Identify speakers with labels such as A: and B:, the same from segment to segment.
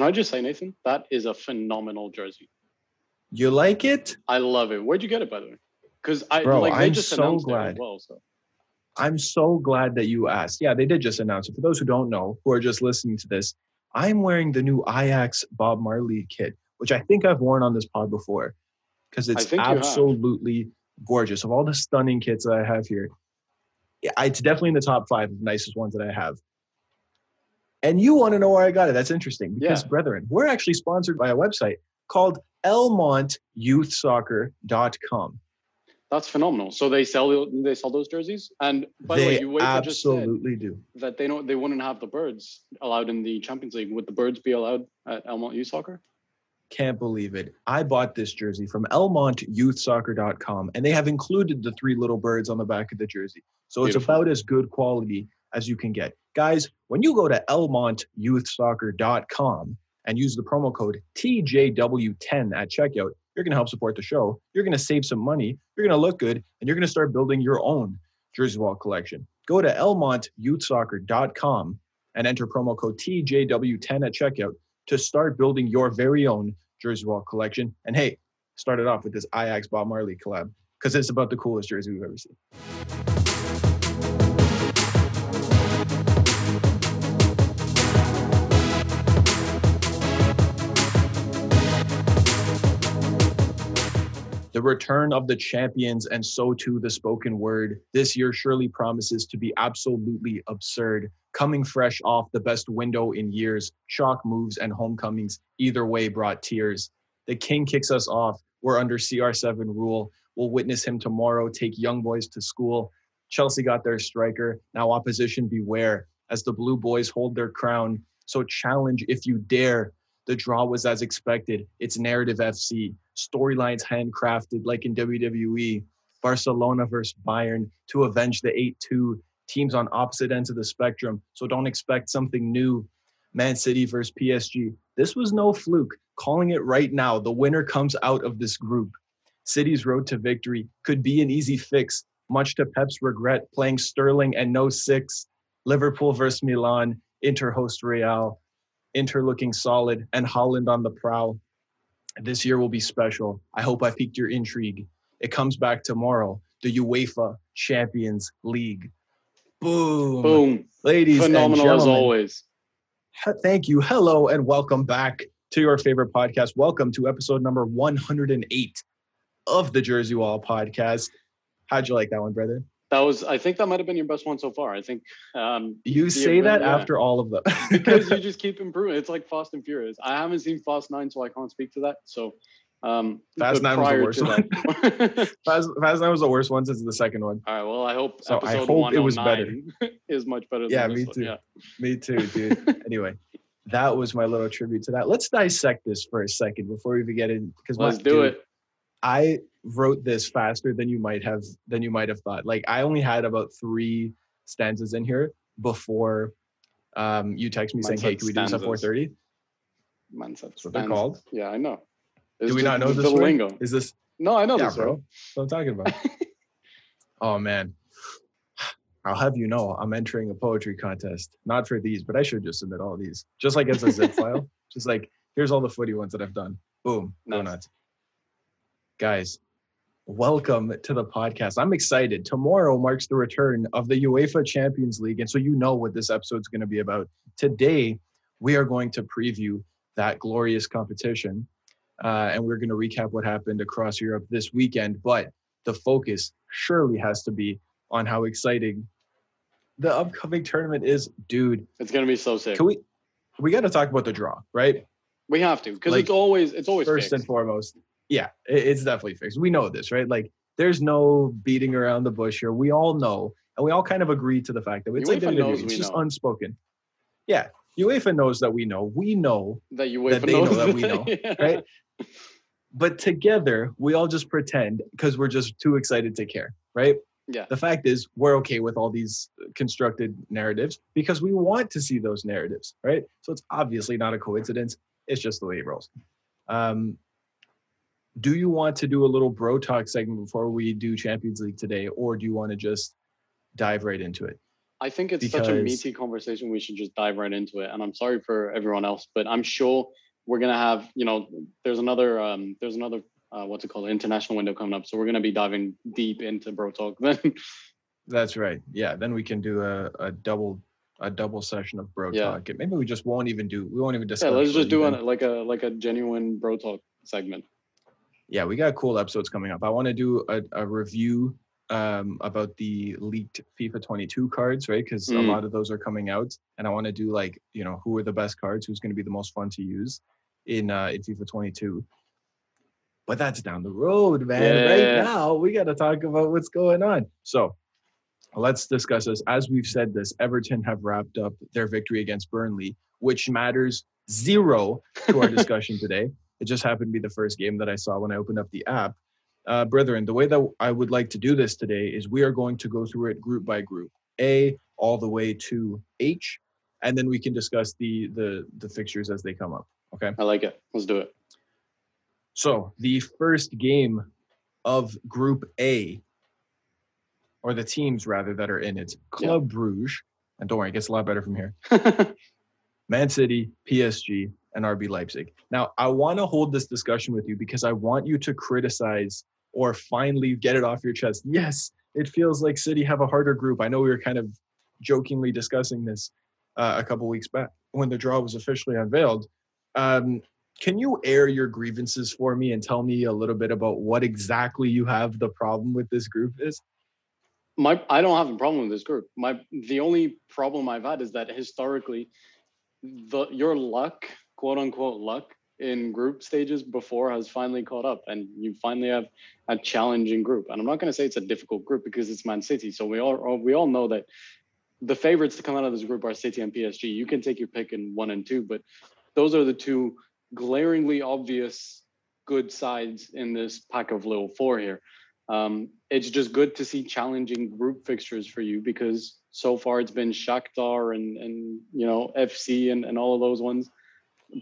A: Can I just say, Nathan, that is a phenomenal jersey.
B: You like it?
A: I love it. Where'd you get it, by the way? Because I
B: Bro,
A: like they
B: I'm
A: just
B: so
A: announced it
B: glad.
A: as well. So
B: I'm so glad that you asked. Yeah, they did just announce it. For those who don't know, who are just listening to this, I'm wearing the new Ajax Bob Marley kit, which I think I've worn on this pod before because it's
A: think you have.
B: absolutely gorgeous. Of all the stunning kits that I have here, yeah, it's definitely in the top five of nicest ones that I have. And you want to know where I got it? That's interesting because,
A: Yeah.
B: brethren, we're actually sponsored by a website called elmontyouthsoccer.com.
A: that's phenomenal. So they sell they sell those jerseys. And by the way,
B: They
A: just
B: absolutely do.
A: that they don't they wouldn't have the birds allowed in the Champions League. Would the birds be allowed at Elmont Youth Soccer?
B: Can't believe it. I bought this jersey from elmontyouthsoccer.com and they have included the three little birds on the back of the jersey. So it's about as good quality as you can get. Guys, when you go to elmontyouthsoccer.com and use the promo code TJW10 at checkout, you're going to help support the show. You're going to save some money. You're going to look good and you're going to start building your own jersey wall collection. Go to elmontyouthsoccer.com and enter promo code TJW10 at checkout to start building your very own jersey wall collection. And hey, start it off with this Ajax Bob Marley collab because it's about the coolest jersey we've ever seen. The return of the champions and so too the spoken word this year surely promises to be absolutely absurd. Coming fresh off the best window in years, shock moves and homecomings either way brought tears. The king kicks us off. We're under CR7 rule. We'll witness him tomorrow take young boys to school. Chelsea got their striker. Now opposition beware as the blue boys hold their crown. So challenge if you dare. The draw was as expected. It's narrative FC. Storylines handcrafted like in WWE. Barcelona versus Bayern to avenge the 8 2. Teams on opposite ends of the spectrum. So don't expect something new. Man City versus PSG. This was no fluke. Calling it right now. The winner comes out of this group. City's road to victory could be an easy fix, much to Pep's regret, playing Sterling and no six. Liverpool versus Milan. Inter host Real. Inter looking solid, and Haaland on the prowl. This year will be special. I hope I piqued your intrigue. It comes back tomorrow. The UEFA Champions League. Boom.
A: Boom.
B: Ladies
A: Phenomenal
B: and
A: as
B: gentlemen,
A: always.
B: Thank you. Hello and welcome back to your favorite podcast. Welcome to episode number 108 of the Jersey Wall podcast. How'd you like that one, brother?
A: That was I think that might have been your best one so far. I think um
B: You say that
A: yeah.
B: after all of them.
A: because you just keep improving. It's like Fast and Furious. I haven't seen Fast Nine, so I can't speak to that. So um
B: Fast Nine was the worst one. Fast, Fast Nine was the worst one since the second one.
A: All right. Well, I hope
B: So I hope it was
A: 109 is much better.
B: Yeah,
A: than
B: me too.
A: Yeah.
B: Me too, dude. anyway, that was my little tribute to that. Let's dissect this for a second before we even get in. Because
A: Let's do it.
B: I wrote this faster than you might have than you might have thought. Like I only had about three stanzas in here before um, you text me
A: Mine
B: saying, "Hey, can we do this at
A: stanzas.
B: 4:30?"
A: Man, that's
B: That's what they're called.
A: Yeah, I know.
B: Do we not know this word?
A: lingo?
B: Is this?
A: No, I know
B: Yeah,
A: this,
B: bro. That's what I'm talking about. oh man, I'll have you know, I'm entering a poetry contest. Not for these, but I should just submit all these, just like as a zip file. Just like here's all the footy ones that I've done. Boom,
A: Nice.
B: nuts, guys. Welcome to the podcast. I'm excited. Tomorrow marks the return of the UEFA Champions League, and so you know what this episode's going to be about. Today, we are going to preview that glorious competition, uh, and we're going to recap what happened across Europe this weekend. But the focus surely has to be on how exciting the upcoming tournament is, dude.
A: It's gonna be so sick.
B: Can we? We got to talk about the draw, right?
A: we have to because
B: like,
A: it's always it's always
B: First
A: fixed.
B: and foremost, yeah, it's definitely fixed. We know this, right? Like, there's no beating around the bush here. We all know, and we all kind of agree to the fact that it's like
A: UEFA
B: WWE,
A: knows
B: it's just
A: know.
B: unspoken. Yeah, UEFA knows that we know. We know
A: that you
B: that they know that we know,
A: yeah.
B: right? But together, we all just pretend because we're just too excited to care, right?
A: Yeah.
B: The fact is, we're okay with all these constructed narratives because we want to see those narratives, right? So it's obviously not a coincidence. It's just the way it rolls. Um, do you want to do a little bro talk segment before we do Champions League today, or do you want to just dive right into it?
A: I think it's such a meaty conversation. We should just dive right into it. And I'm sorry for everyone else, but I'm sure we're gonna have, you know, there's another, um, there's another, uh, what's it called, international window coming up. So we're gonna be diving deep into bro talk then.
B: That's right. Yeah. Then we can do a, a double a double session of bro
A: Yeah.
B: talk. Maybe we just won't even do we won't even discuss.
A: yeah, let's just do an, like a like a genuine bro talk segment.
B: Yeah, we got cool episodes coming up. I want to do a, a review um, about the leaked FIFA 22 cards, right? Because a
A: Mm.
B: lot of those are coming out, and I want to do like you know who are the best cards, who's going to be the most fun to use in uh, in FIFA 22. But that's down the road, man.
A: Yeah.
B: Right now, we got to talk about what's going on. So let's discuss this. As we've said, this Everton have wrapped up their victory against Burnley, which matters zero to our discussion today. It just happened to be the first game that I saw when I opened up the app. Uh, brethren, the way that I would like to do this today is we are going to go through it group by group, A all the way to H, and then we can discuss the the the fixtures as they come up. Okay.
A: I like it. Let's do it.
B: So the first game of Group A, or the teams rather that are in it, Club Bruges, and don't worry, it gets a lot better from here. Man City, PSG, and RB Leipzig. Now, I want to hold this discussion with you because I want you to criticize or finally get it off your chest. Yes, it feels like City have a harder group. I know we were kind of jokingly discussing this uh, a couple weeks back when the draw was officially unveiled. Um, can you air your grievances for me and tell me a little bit about what exactly you have the problem with this group is?
A: my I don't have a problem with this group. My the only problem I've had is that historically, the your luck, quote unquote luck, in group stages before has finally caught up, and you finally have a challenging group. And I'm not going to say it's a difficult group because it's Man City. So we all we all know that the favorites to come out of this group are City and PSG. You can take your pick in one and two, but those are the two glaringly obvious good sides in this pack of little four here. Um, it's just good to see challenging group fixtures for you because so far it's been Shakhtar and and you know FC and, and all of those ones.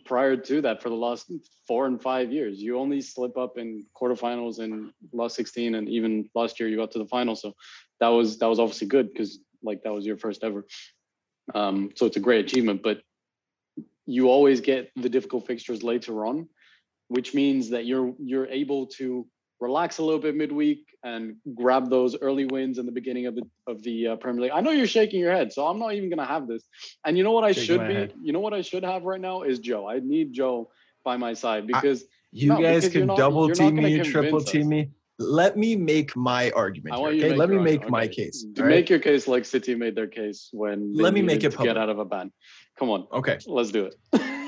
A: Prior to that, for the last four and five years, you only slip up in quarterfinals and last 16, and even last year you got to the final. So that was that was obviously good because like that was your first ever. Um, so it's a great achievement, but you always get the difficult fixtures later on, which means that you're you're able to relax a little bit midweek and grab those early wins in the beginning of the of the uh, Premier League. I know you're shaking your head, so I'm not even going to have this. And you know what I
B: Shaking
A: should be?
B: head.
A: You know what I should have right now is Joe. I need Joe by my side because
B: You
A: No,
B: guys
A: because
B: can
A: not-
B: double team me, triple team
A: us.
B: me. Let me make my argument. Here, okay, let me make
A: argument.
B: my
A: Okay.
B: case.
A: To
B: all right?
A: make your case like City made their case when
B: Let me make it
A: get out of a ban. Come on,
B: Okay.
A: let's do it.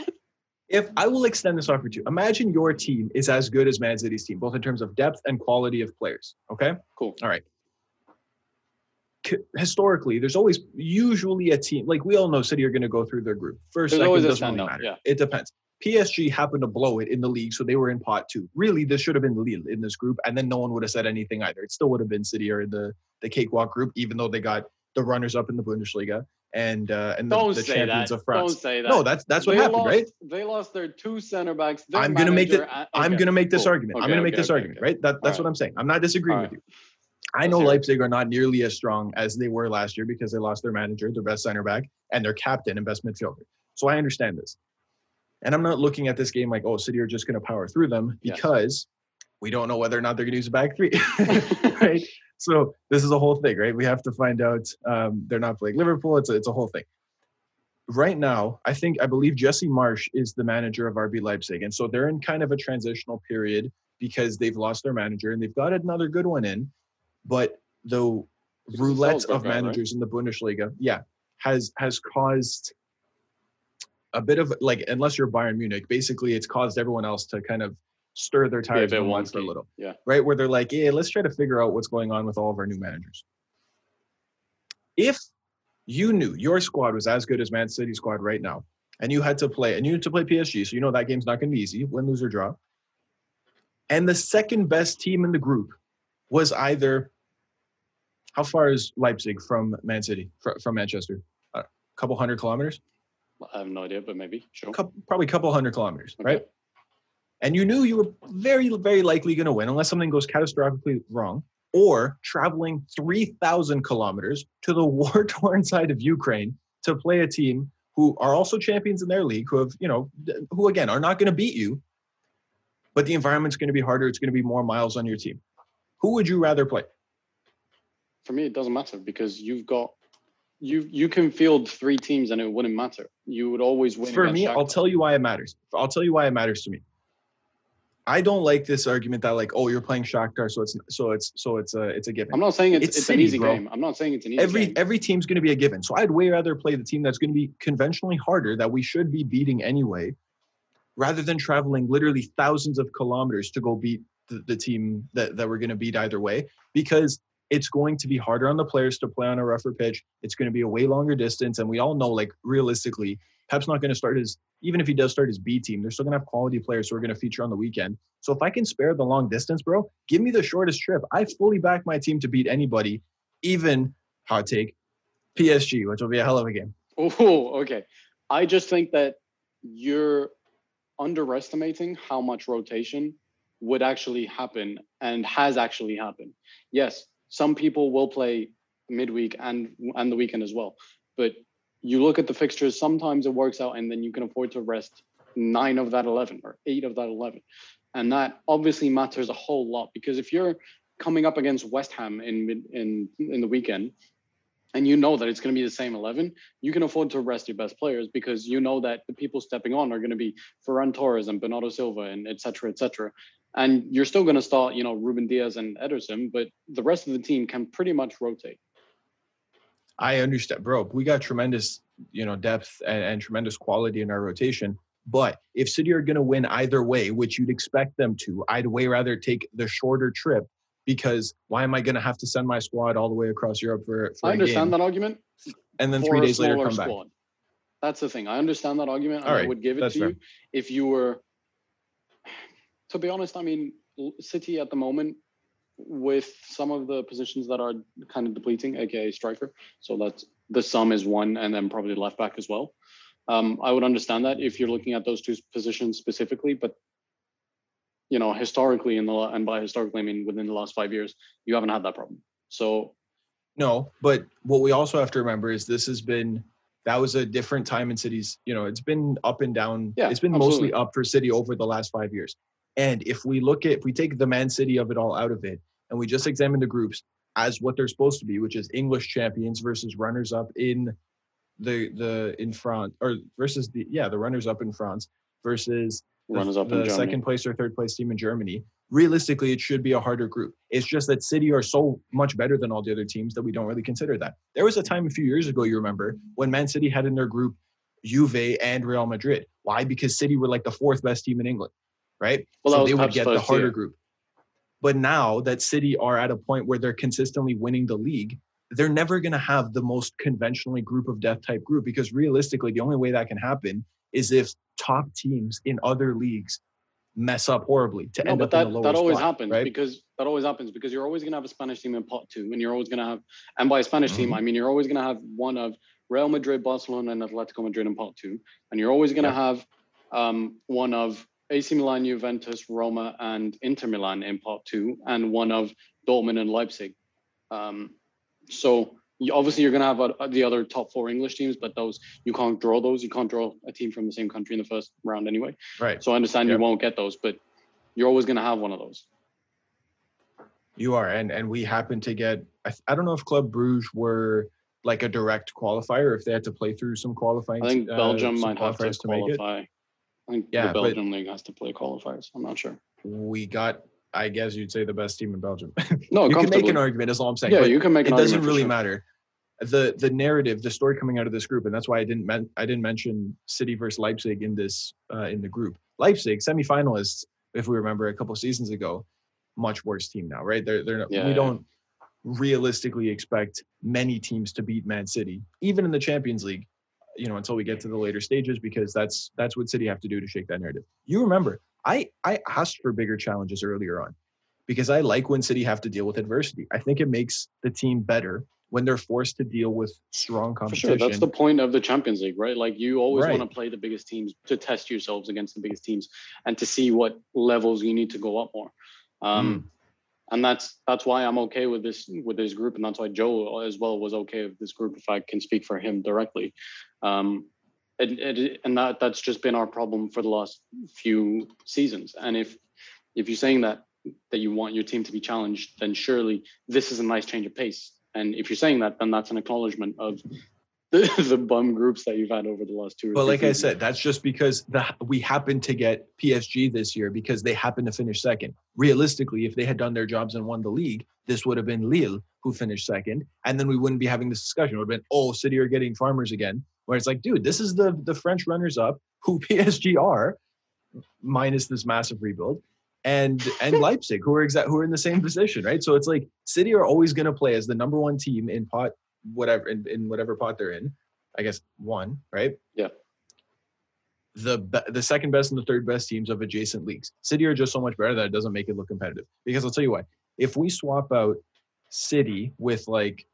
B: If I will extend this offer to you, imagine your team is as good as Man City's team, both in terms of depth and quality of players. Okay.
A: cool.
B: All right. C- Historically, there's always usually a team like we all know City are going to go through their group first.
A: There's
B: second doesn't really matter.
A: yeah.
B: It depends. PSG happened to blow it in the league, so they were in pot two. Really, this should have been Lille in this group, and then no one would have said anything either. It still would have been City or the the cakewalk group, even though they got the runners up in the Bundesliga and uh, and the, the champions
A: that.
B: of France.
A: Don't say that.
B: No, that's that's what
A: They
B: happened,
A: lost,
B: right?
A: They lost their two center backs.
B: I'm gonna make the-
A: and-
B: I'm going to make this
A: cool.
B: argument. I'm going to make this
A: okay,
B: argument,
A: okay.
B: right? That, that's
A: All
B: what I'm saying. I'm not disagreeing
A: All
B: with you. I know. Leipzig are not nearly as strong as they were last year because they lost their manager, their best center back, and their captain and best midfielder. So I understand this. And I'm not looking at this game like, oh, City are just going to power through them because we don't know whether or not they're going to use a back three, right? So this is a whole thing, right? We have to find out. Um, they're not playing Liverpool. It's a, it's a whole thing. Right now, I think I believe Jesse Marsch is the manager of RB Leipzig, and so they're in kind of a transitional period because they've lost their manager and they've got another good one in, but the
A: He's a
B: roulette of
A: guy, right?
B: managers in the Bundesliga, yeah, has has caused a bit of like unless you're Bayern Munich, basically it's caused everyone else to kind of stir their tires one monster a little,
A: Yeah.
B: right? Where they're like, yeah, let's try to figure out what's going on with all of our new managers. If you knew your squad was as good as Man City squad right now, and you had to play, and you had to play PSG, so you know that game's not going to be easy, win, lose, or draw. And the second best team in the group was either how far is Leipzig from Man City, fr- from Manchester? A couple hundred kilometers,
A: I have no idea, but maybe sure.
B: couple, probably a couple hundred kilometers,
A: Okay.
B: right? And you knew you were very, very likely going to win unless something goes catastrophically wrong. or traveling 3,000 kilometers to the war torn side of Ukraine to play a team who are also champions in their league, who have, you know, who again are not going to beat you, but the environment's going to be harder. It's going to be more miles on your team. Who would you rather play?
A: For me, it doesn't matter because you've got you you can field three teams and it wouldn't matter. You would always win.
B: For me,
A: Shakhtar.
B: I'll tell you why it matters. I'll tell you why it matters to me. I don't like this argument that like, oh, you're playing Shakhtar, so it's so it's so it's a it's a given.
A: I'm not saying it's,
B: It's
A: it's,
B: City,
A: an easy
B: bro.
A: game. I'm not saying it's an easy
B: every
A: game.
B: every team's going to be a given. So I'd way rather play the team that's going to be conventionally harder that we should be beating anyway, rather than traveling literally thousands of kilometers to go beat the, the team that, that we're going to beat either way because it's going to be harder on the players to play on a rougher pitch. It's going to be a way longer distance, and we all know like realistically, Pep's not going to start his even if he does start his B team, they're still going to have quality players who are going to feature on the weekend. So if I can spare the long distance, bro, give me the shortest trip. I fully back my team to beat anybody, even hot take PSG, which will be a hell of a game.
A: Oh, okay. I just think that you're underestimating how much rotation would actually happen and has actually happened. Yes, some people will play midweek and and the weekend as well, but you look at the fixtures. Sometimes it works out, and then you can afford to rest nine of that eleven or eight of that eleven, and that obviously matters a whole lot because if you're coming up against West Ham in in in the weekend and you know that it's going to be the same 11, you can afford to rest your best players because you know that the people stepping on are going to be Ferran Torres and Bernardo Silva and et cetera, et cetera. And you're still going to start, you know, Ruben Dias and Ederson, but the rest of the team can pretty much rotate.
B: I understand, bro. We got tremendous, you know, depth and, and tremendous quality in our rotation. But if City are going to win either way, which you'd expect them to, I'd way rather take the shorter trip because why am I going to have to send my squad all the way across Europe for, for
A: I understand that argument.
B: and then three days later come back?
A: That's the thing. I understand that argument.
B: All
A: and I would give it
B: that's
A: to
B: fair.
A: you if you were. To be honest, I mean, City at the moment, with some of the positions that are kind of depleting, aka striker. So that's the sum is one, and then probably left back as well. Um, I would understand that if you're looking at those two positions specifically, but you know, historically in the and by historically I mean within the last five years, you haven't had that problem. So
B: No, but what we also have to remember is this has been that was a different time in cities. You know, it's been up and down.
A: Yeah,
B: it's been
A: absolutely.
B: mostly up for City over the last five years. And if we look at if we take the Man City of it all out of it, and we just examine the groups as what they're supposed to be, which is English champions versus runners up in the the in France or versus the yeah the runners up in France versus the,
A: runners up
B: the
A: in
B: second place or third place team in Germany. Realistically, it should be a harder group. It's just that City are so much better than all the other teams that we don't really consider that. There was a time a few years ago, you remember, when Man City had in their group Juve and Real Madrid. Why? Because City were like the fourth best team in England, right?
A: Well,
B: so they would get the harder group. But now that City are at a point where they're consistently winning the league, they're never going to have the most conventionally group of death type group because realistically, the only way that can happen is if top teams in other leagues mess up horribly to
A: No,
B: end
A: but
B: up
A: that,
B: in the lower
A: that always
B: spot,
A: happens
B: right?
A: because that always happens because you're always going to have a Spanish team in pot two, and you're always going to have, and by a Spanish team,
B: Mhm.
A: I mean you're always going to have one of Real Madrid, Barcelona, and Atletico Madrid in pot two, and you're always going to
B: Yeah.
A: have um, one of AC Milan, Juventus, Roma, and Inter Milan in pot two, and one of Dortmund and Leipzig. Um, so you, obviously you're going to have uh, the other top four English teams, but those you can't draw those. You can't draw a team from the same country in the first round anyway.
B: Right.
A: So I understand
B: Yeah.
A: you won't get those, but you're always going to have one of those.
B: You are, and and we happen to get. I, I don't know if Club Bruges were like a direct qualifier, if they had to play through some qualifying.
A: I think
B: uh,
A: Belgium
B: some
A: might have to
B: qualifiers make it.
A: I think
B: Yeah,
A: the Belgium league has to play qualifiers. I'm not sure.
B: We got, I guess you'd say the best team in Belgium.
A: No,
B: you can make an argument. Is all I'm saying.
A: Yeah, you can make
B: it doesn't really
A: sure.
B: matter. The the narrative, the story coming out of this group, and that's why I didn't men- I didn't mention City versus Leipzig in this uh, in the group. Leipzig semifinalists, if we remember a couple seasons ago, much worse team now, right? They're they're
A: Yeah,
B: we don't realistically expect many teams to beat Man City, even in the Champions League. You know, until we get to the later stages, because that's that's what City have to do to shake that narrative. You remember, I I asked for bigger challenges earlier on because I like when City have to deal with adversity. I think it makes the team better when they're forced to deal with strong
A: For
B: competition.
A: sure, that's the point of the Champions League, right? Like you always
B: Right.
A: want to play the biggest teams to test yourselves against the biggest teams and to see what levels you need to go up more. Um, and that's that's why I'm okay with this with this group, and that's why Joe as well was okay with this group. If I can speak for him directly, um, and, and and that that's just been our problem for the last few seasons. And if if you're saying that that you want your team to be challenged, then surely this is a nice change of pace. And if you're saying that, then that's an acknowledgement of the, the bum groups that you've had over the last two.
B: But like seasons. I said, that's just because the we happened to get PSG this year because they happened to finish second. Realistically, if they had done their jobs and won the league, this would have been Lille who finished second, and then we wouldn't be having this discussion. It would have been, oh, City are getting farmers again. Where it's like, dude, this is the the French runners up who PSG are, minus this massive rebuild and and Leipzig, who are exact who are in the same position, right? So it's like City are always going to play as the number one team in pot whatever in, in whatever pot they're in. I guess one, right?
A: Yeah.
B: The the second best and the third best teams of adjacent leagues. City are just so much better that it doesn't make it look competitive. Because I'll tell you why. if we swap out City with like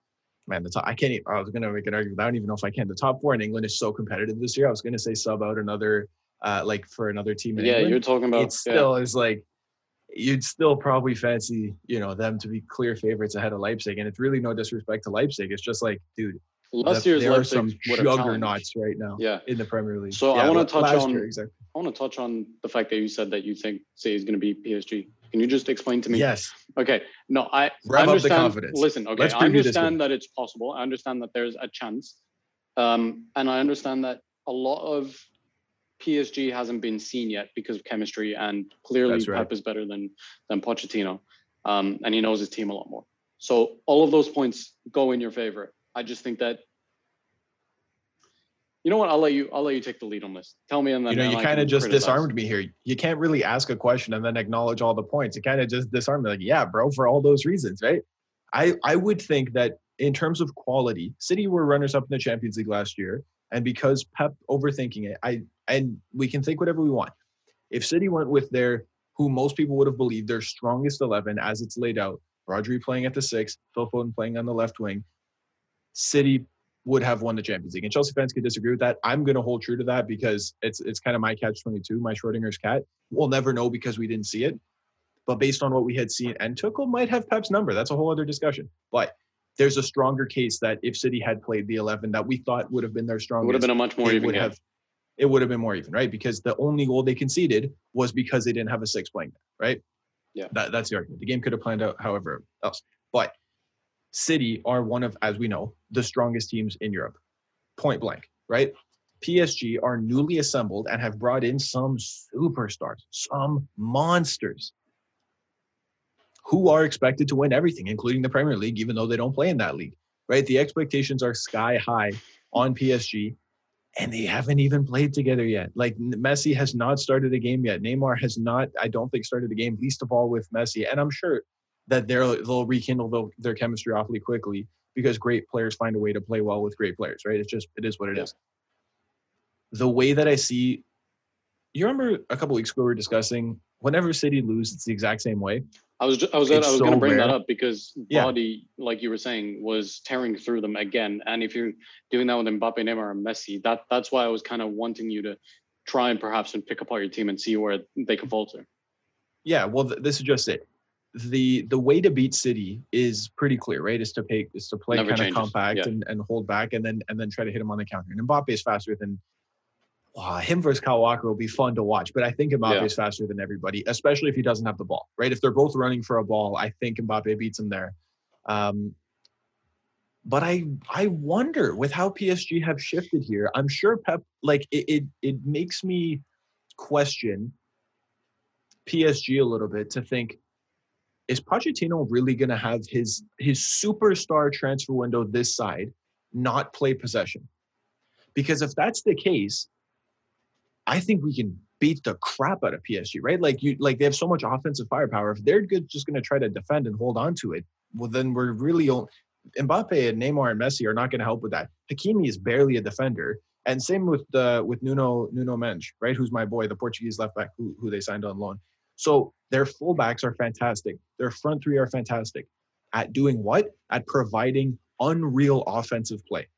B: man, the top, I can't. Even, I was gonna make an argument. I don't even know if I can. The top four in England is so competitive this year. I was gonna say sub out another, uh, like for another team.
A: yeah,
B: England.
A: you're talking about.
B: It still yeah. is like you'd still probably fancy, you know, them to be clear favorites ahead of Leipzig. And it's really no disrespect to Leipzig. It's just like, dude,
A: last year's
B: there
A: Leipzig
B: are some juggernauts right now.
A: Yeah.
B: in the Premier League.
A: So
B: yeah,
A: I want to touch on.
B: Year, exactly.
A: I want to touch on the fact that you said that you think say is going to be PSG. Can you just explain to me?
B: Yes.
A: Okay. No, I,
B: I
A: understand.
B: the confidence.
A: Listen. Okay. I understand that it's possible. I understand that there's a chance, um, and I understand that a lot of PSG hasn't been seen yet because of chemistry, and clearly right. Pep is better than than Pochettino, um, and he knows his team a lot more. So all of those points go in your favor. I just think that you know what? I'll let you. I'll let you take the lead on this. Tell me, and then
B: you know, you kind of just criticize. disarmed me here. You can't really ask a question and then acknowledge all the points. You kind of just disarmed me, like, yeah, bro, for all those reasons, right? I I would think that in terms of quality, City were runners up in the Champions League last year. And because Pep overthinking it, I and we can think whatever we want. If City went with their who most people would have believed their strongest eleven as it's laid out, Rodri playing at the six, Phil Foden playing on the left wing, City would have won the Champions League. And Chelsea fans could disagree with that. I'm going to hold true to that because it's it's kind of my catch 22, my Schrodinger's cat. We'll never know because we didn't see it. But based on what we had seen, and Tuchel might have Pep's number. That's a whole other discussion. But there's a stronger case that if City had played the 11 that we thought would have been their strongest,
A: it would have been a much more even
B: would have, it would have been more even, right? Because the only goal they conceded was because they didn't have a six playing there, right?
A: Yeah.
B: That, that's the argument. The game could have planned out however else. But City are one of, as we know, the strongest teams in Europe, point blank, right? PSG are newly assembled and have brought in some superstars, some monsters who are expected to win everything, including the Premier League, even though they don't play in that league, right? The expectations are sky high on PSG, and they haven't even played together yet. Like Messi has not started a game yet. Neymar has not, I don't think, started a game, least of all with Messi. And I'm sure that they'll, they'll rekindle their chemistry awfully quickly because great players find a way to play well with great players, right? It's just, it is what it is. The way that I see, you remember a couple weeks ago we were discussing whenever City lose, it's the exact same way.
A: I was just, I was I was so going to bring rare. that up because yeah. Body, like you were saying, was tearing through them again. And if you're doing that with Mbappe, Neymar, and Messi, that that's why I was kind of wanting you to try and perhaps and pick apart your team and see where they can falter.
B: Yeah, well, th- this is just it. the The way to beat City is pretty clear, right? Is to pay, is to play kind of compact yeah. and, and hold back, and then and then try to hit him on the counter. And Mbappe is faster than uh, him versus Kyle Walker will be fun to watch, but I think Mbappe yeah. is faster than everybody, especially if he doesn't have the ball, right? If they're both running for a ball, I think Mbappe beats him there. Um, but I I wonder with how PSG have shifted here. I'm sure Pep like it it, it makes me question PSG a little bit to think is Pochettino really going to have his his superstar transfer window this side not play possession? Because if that's the case, I think we can beat the crap out of PSG, right? Like you like they have so much offensive firepower. If they're good just gonna try to defend and hold on to it, well then we're really only Mbappe and Neymar and Messi are not going to help with that. Hakimi is barely a defender, and same with the with Nuno Nuno Mendes, right? Who's my boy, the Portuguese left back who who they signed on loan. So their fullbacks are fantastic. Their front three are fantastic at doing what? At providing unreal offensive play.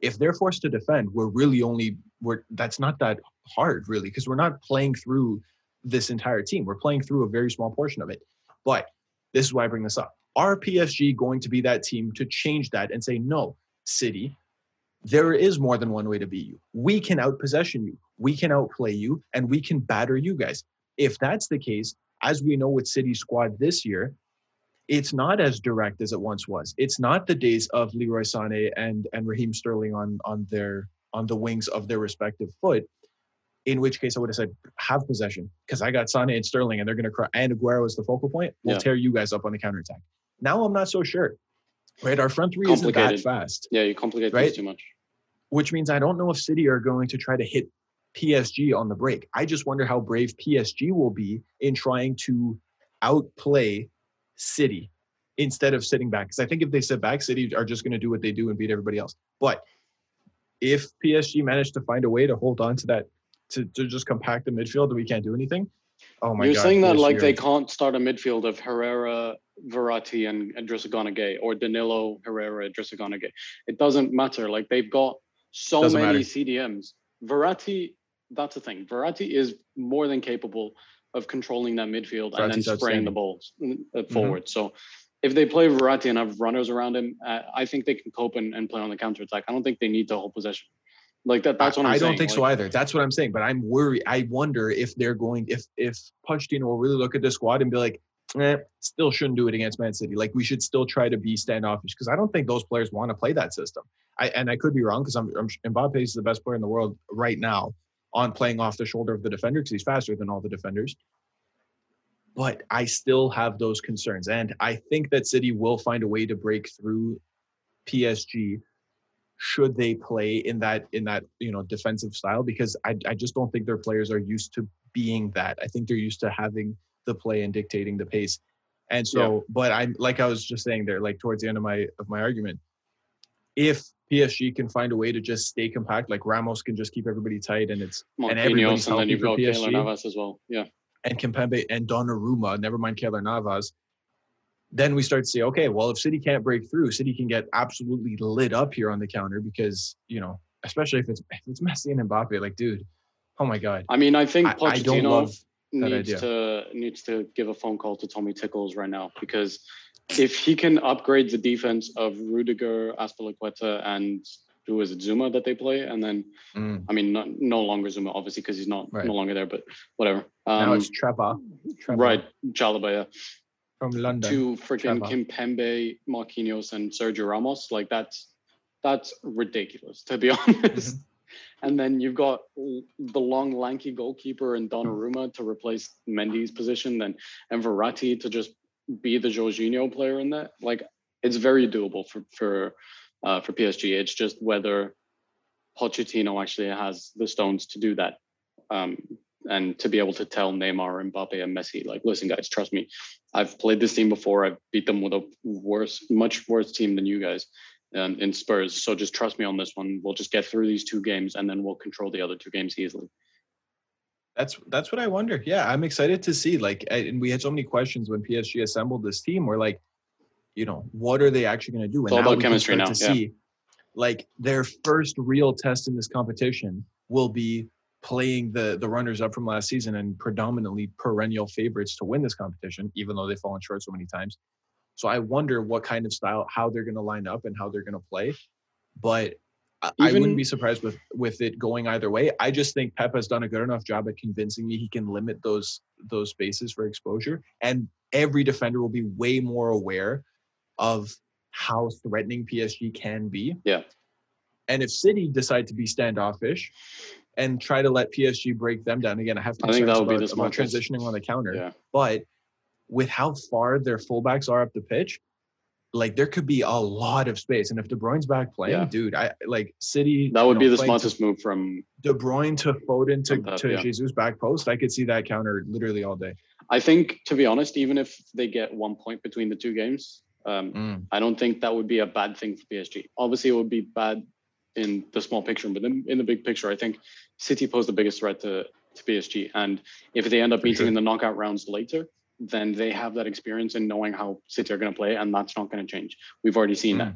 B: If they're forced to defend, we're really only we're that's not that hard really because we're not playing through this entire team. We're playing through a very small portion of it. But this is why I bring this up. Are PSG going to be that team to change that and say, no, City, there is more than one way to beat you. We can outpossession you, we can outplay you, and we can batter you guys. If that's the case, as we know with City squad this year, it's not as direct as it once was. It's not the days of Leroy Sané and and Raheem Sterling on on their on the wings of their respective foot. In which case, I would have said have possession because I got Sané and Sterling, and they're going to cry. And Aguero is the focal point. We'll
A: Yeah.
B: tear you guys up on the counterattack. Now I'm not so sure. Right, our front three isn't that fast,
A: Yeah, you complicate
B: Right?
A: things too much.
B: which means I don't know if City are going to try to hit PSG on the break. I just wonder how brave PSG will be in trying to outplay City instead of sitting back. Because I think if they sit back, City are just going to do what they do and beat everybody else. But if PSG managed to find a way to hold on to that, to, to just compact the midfield that we can't do anything, oh my
A: You're
B: god!
A: saying that like
B: are-
A: they can't start a midfield of Herrera, Verratti, and Idrissa Gueye, or Danilo, Herrera, Idrissa Gueye. It doesn't matter. Like they've got so
B: Doesn't
A: many
B: matter.
A: CDMs. Verratti, that's the thing. Verratti is more than capable of controlling that midfield and then spraying the balls uh,
B: Mm-hmm.
A: forward. So if they play Verratti and have runners around him, uh, I think they can cope and, and play on the counter attack. I don't think they need to hold possession. Like that. That's what I'm
B: I, I don't think so either. That's what I'm saying. But I'm worried. I wonder if they're going, if if Pochettino will really look at the squad and be like, eh, still shouldn't do it against Man City. Like we should still try to be standoffish because I don't think those players want to play that system. I and I could be wrong because I'm, I'm Mbappe is the best player in the world right now on playing off the shoulder of the defender because he's faster than all the defenders. But I still have those concerns, and I think that City will find a way to break through PSG should they play in that in that you know defensive style because I, I just don't think their players are used to being that i think they're used to having the play and dictating the pace and so but i'm like i was just saying there like towards the end of my of my argument if psg can find a way to just stay compact like ramos can just keep everybody tight and it's and everybody's
A: and then you've
B: for
A: got
B: PSG.
A: Navas as well. Yeah.
B: and Kimpembe and Donnarumma, never mind Keylor Navas, then we start to say, okay, well, if City can't break through, City can get absolutely lit up here on the counter because, you know, especially if it's if it's Messi and Mbappe, like, dude, oh my God.
A: I mean, I think
B: I, I don't
A: Pochettino
B: love
A: needs
B: idea.
A: to needs to give a phone call to Tommy Tickles right now because if he can upgrade the defense of Rudiger, Azpilicueta, and who is it, Zouma that they play, and then
B: Mm,
A: I mean, not, no longer Zouma, obviously, because he's not
B: Right.
A: no longer there, but whatever.
B: now
A: Um,
B: it's Trevor, Trevor
A: right, Chalobah, yeah.
B: From London.
A: To freaking
B: Trevor.
A: Kimpembe, Marquinhos, and Sergio Ramos, like that's that's ridiculous to be honest. And then you've got the long, lanky goalkeeper and Donnarumma to replace Mendy's position, then and Verratti to just be the Jorginho player in that. Like it's very doable for for uh, for PSG. It's just whether Pochettino actually has the stones to do that, um, and to be able to tell Neymar, Mbappe, and Messi, like, listen, guys, trust me. I've played this team before. I've beat them with a worse, much worse team than you guys um, in Spurs. So just trust me on this one. We'll just get through these two games, and then we'll control the other two games easily.
B: That's that's what I wonder. Yeah, I'm excited to see. Like, I- and we had so many questions when PSG assembled this team. We're like, you know, what are they actually going to do? And
A: all about chemistry now,
B: To
A: yeah.
B: see, like, their first real test in this competition will be playing the the runners up from last season and predominantly perennial favorites to win this competition, even though they've fallen short so many times. So I wonder what kind of style, how they're going to line up and how they're going to play. But I, I wouldn't be surprised with with it going either way. I just think Pep has done a good enough job at convincing me he can limit those those spaces for exposure, and every defender will be way more aware of how threatening PSG can be.
A: Yeah.
B: And if City decide to be standoffish and try to let PSG break them down again, I have
A: I think
B: concerns
A: that would
B: about,
A: the
B: about transitioning on the counter.
A: Yeah.
B: But with how far their fullbacks are up the pitch, like there could be a lot of space. And if De Bruyne's back playing,
A: Yeah.
B: dude, I like City.
A: That
B: you
A: would
B: know,
A: be the
B: playing to
A: smartest move from.
B: De Bruyne to Foden to,
A: Pep,
B: to
A: yeah.
B: Jesus back post. I could see that counter literally all day.
A: I think, to be honest, even if they get one point between the two games, um, I don't think that would be a bad thing for PSG. Obviously, it would be bad in the small picture, but in, in the big picture, I think City pose the biggest threat to, to PSG. And if they end up meeting
B: sure.
A: in the knockout rounds later, then they have that experience in knowing how City are going to play, and that's not going to change. We've already seen that.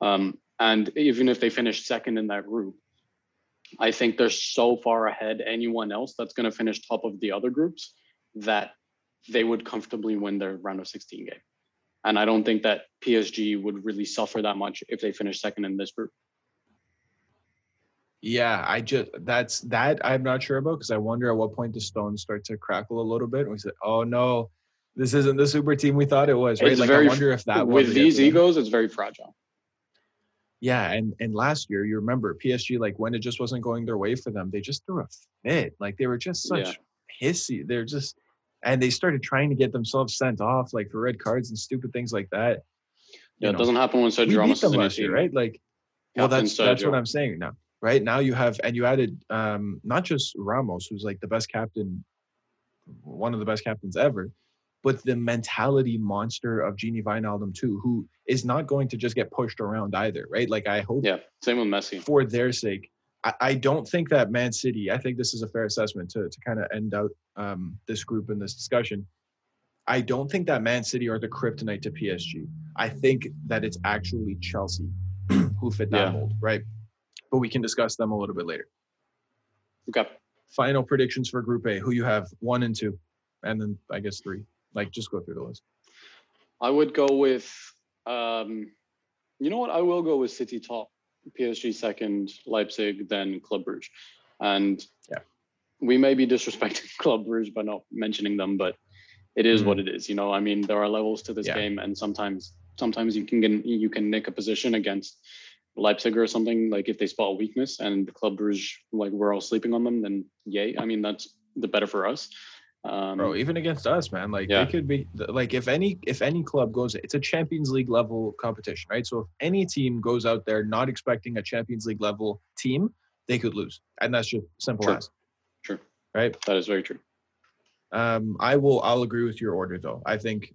A: Um, and even if they finish second in that group, I think they're so far ahead anyone else that's going to finish top of the other groups that they would comfortably win their round of 16 game. and I don't think that PSG would really suffer that much if they finish second in this group.
B: Yeah, I just that's that I'm not sure about because I wonder at what point the stones start to crackle a little bit. And we said, "Oh no, this isn't the super team we thought it was." Right?
A: It's
B: like
A: very
B: I wonder if that
A: with these egos, it's very fragile.
B: Yeah, and and last year you remember PSG like when it just wasn't going their way for them, they just threw a fit. Like they were just such
A: Yeah.
B: hissy. They're just and they started trying to get themselves sent off like for red cards and stupid things like that.
A: Yeah,
B: You
A: it
B: know,
A: doesn't happen when Sergio Ramos is in
B: last year, right? Like, well, that's that's what I'm saying now. Right now, you have and you added um not just Ramos, who's like the best captain, one of the best captains ever, but the mentality monster of Gini Wijnaldum too, who is not going to just get pushed around either, right? Like, I hope
A: Yeah, same with Messi.
B: for their sake. I, I don't think that Man City, I think this is a fair assessment to, to kind of end out um, this group in this discussion. I don't think that Man City are the kryptonite to PSG. I think that it's actually Chelsea who fit that
A: Yeah.
B: mold, right? But we can discuss them a little bit later.
A: Okay.
B: Final predictions for Group A. Who you have one and two, and then I guess three. Like just go through the list.
A: I would go with, um, you know what? I will go with City top, PSG second, Leipzig, then Club Brugge. And
B: Yeah.
A: we may be disrespecting Club Brugge by not mentioning them, but it is
B: Mhm.
A: what it is. You know, I mean, there are levels to this
B: Yeah.
A: game, and sometimes sometimes you can get you can nick a position against Leipzig or something. Like if they spot a weakness and the Club Brugge, like we're all sleeping on them, then yay. I mean, that's the better for us. Um,
B: Bro, even against us, man. Like
A: Yeah.
B: they could be like if any if any club goes, it's a Champions League level competition, right? So if any team goes out there not expecting a Champions League level team, they could lose, and that's just simple
A: True.
B: as
A: True.
B: right.
A: that is very true.
B: Um, I will. I'll agree with your order though. I think,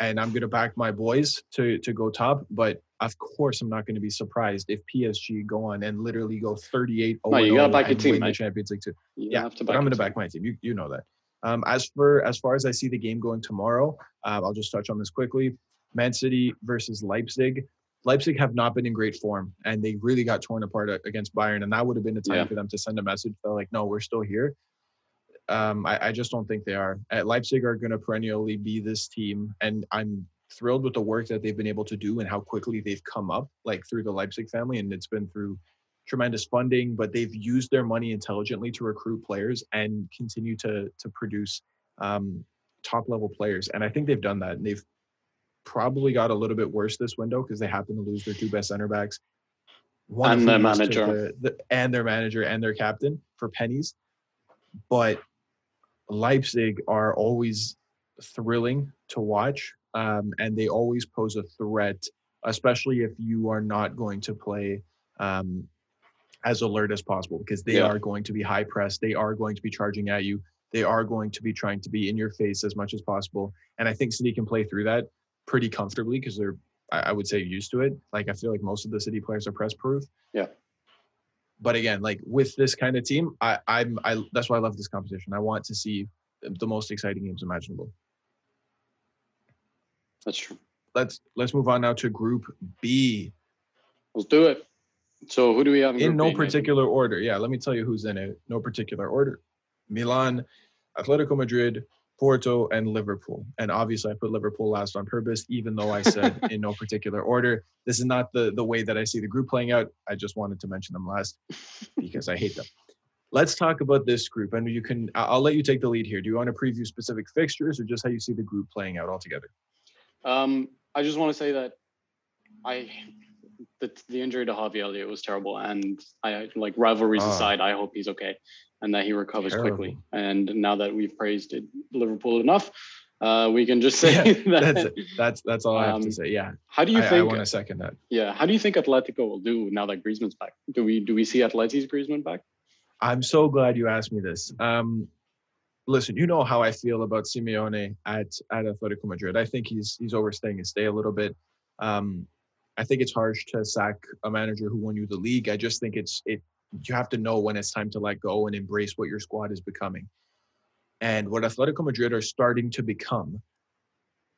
B: and I'm gonna back my boys to to go top. But of course, I'm not gonna be surprised if PSG go on and literally go 38.
A: No, you gotta back your team, mate.
B: Champions League too.
A: You
B: Yeah,
A: have to
B: but I'm going to back my team. You you know that. Um, as for as far as I see the game going tomorrow, uh, I'll just touch on this quickly. Man City versus Leipzig. Leipzig have not been in great form, and they really got torn apart against Bayern, and that would have been a time
A: Yeah.
B: for them to send a message. They're like, no, we're still here. Um, I, I just don't think they are. Uh, Leipzig are going to perennially be this team, and I'm thrilled with the work that they've been able to do and how quickly they've come up, like through the Leipzig family, and it's been through tremendous funding, but they've used their money intelligently to recruit players and continue to to produce um, top level players. And I think they've done that. And they've probably got a little bit worse this window because they happen to lose their two best center backs, one
A: And their
B: whom was to
A: manager.
B: the- the- and their manager and their captain for pennies. But Leipzig are always thrilling to watch, um, and they always pose a threat, especially if you are not going to play um, as alert as possible because they
A: Yeah.
B: are going to be high press. They are going to be charging at you. They are going to be trying to be in your face as much as possible. And I think City can play through that pretty comfortably because they're, I I would say, used to it. Like I feel like most of the City players are press proof.
A: Yeah.
B: But again, like with this kind of team, I, I'm, I that's why I love this competition. I want to see the most exciting games imaginable.
A: That's true.
B: Let's let's move on now to Group B.
A: Let's do it. So who do we have in,
B: in
A: Group
B: no
A: B,
B: particular order. Yeah, let me tell you who's in it. No particular order. Milan, Atletico Madrid, Porto, and Liverpool. And obviously, I put Liverpool last on purpose, even though I said in no particular order. This is not the the way that I see the group playing out. I just wanted to mention them last because I hate them. Let's talk about this group, and you can. I- I'll let you take the lead here. Do you want to preview specific fixtures, or just how you see the group playing out altogether?
A: Um, I just want to say that I the the injury to Harvey Elliott was terrible, and I like rivalries
B: Ah.
A: aside, I hope he's okay and that he recovers quickly. And now that we've praised it, Liverpool enough, uh, we can just say
B: Yeah,
A: that.
B: that's. That's that's all I have to
A: Um,
B: say. Yeah,
A: How do you
B: I, I
A: think?
B: want to second that.
A: yeah, how do you think Atletico will do now that Griezmann's back? Do we do we see Atleti's Griezmann back?
B: I'm so glad you asked me this. Um, listen, you know how I feel about Simeone at at Atletico Madrid. I think he's he's overstaying his stay a little bit. Um, I think it's harsh to sack a manager who won you the league. I just think it's it. You have to know when it's time to let go and embrace what your squad is becoming. And what Atletico Madrid are starting to become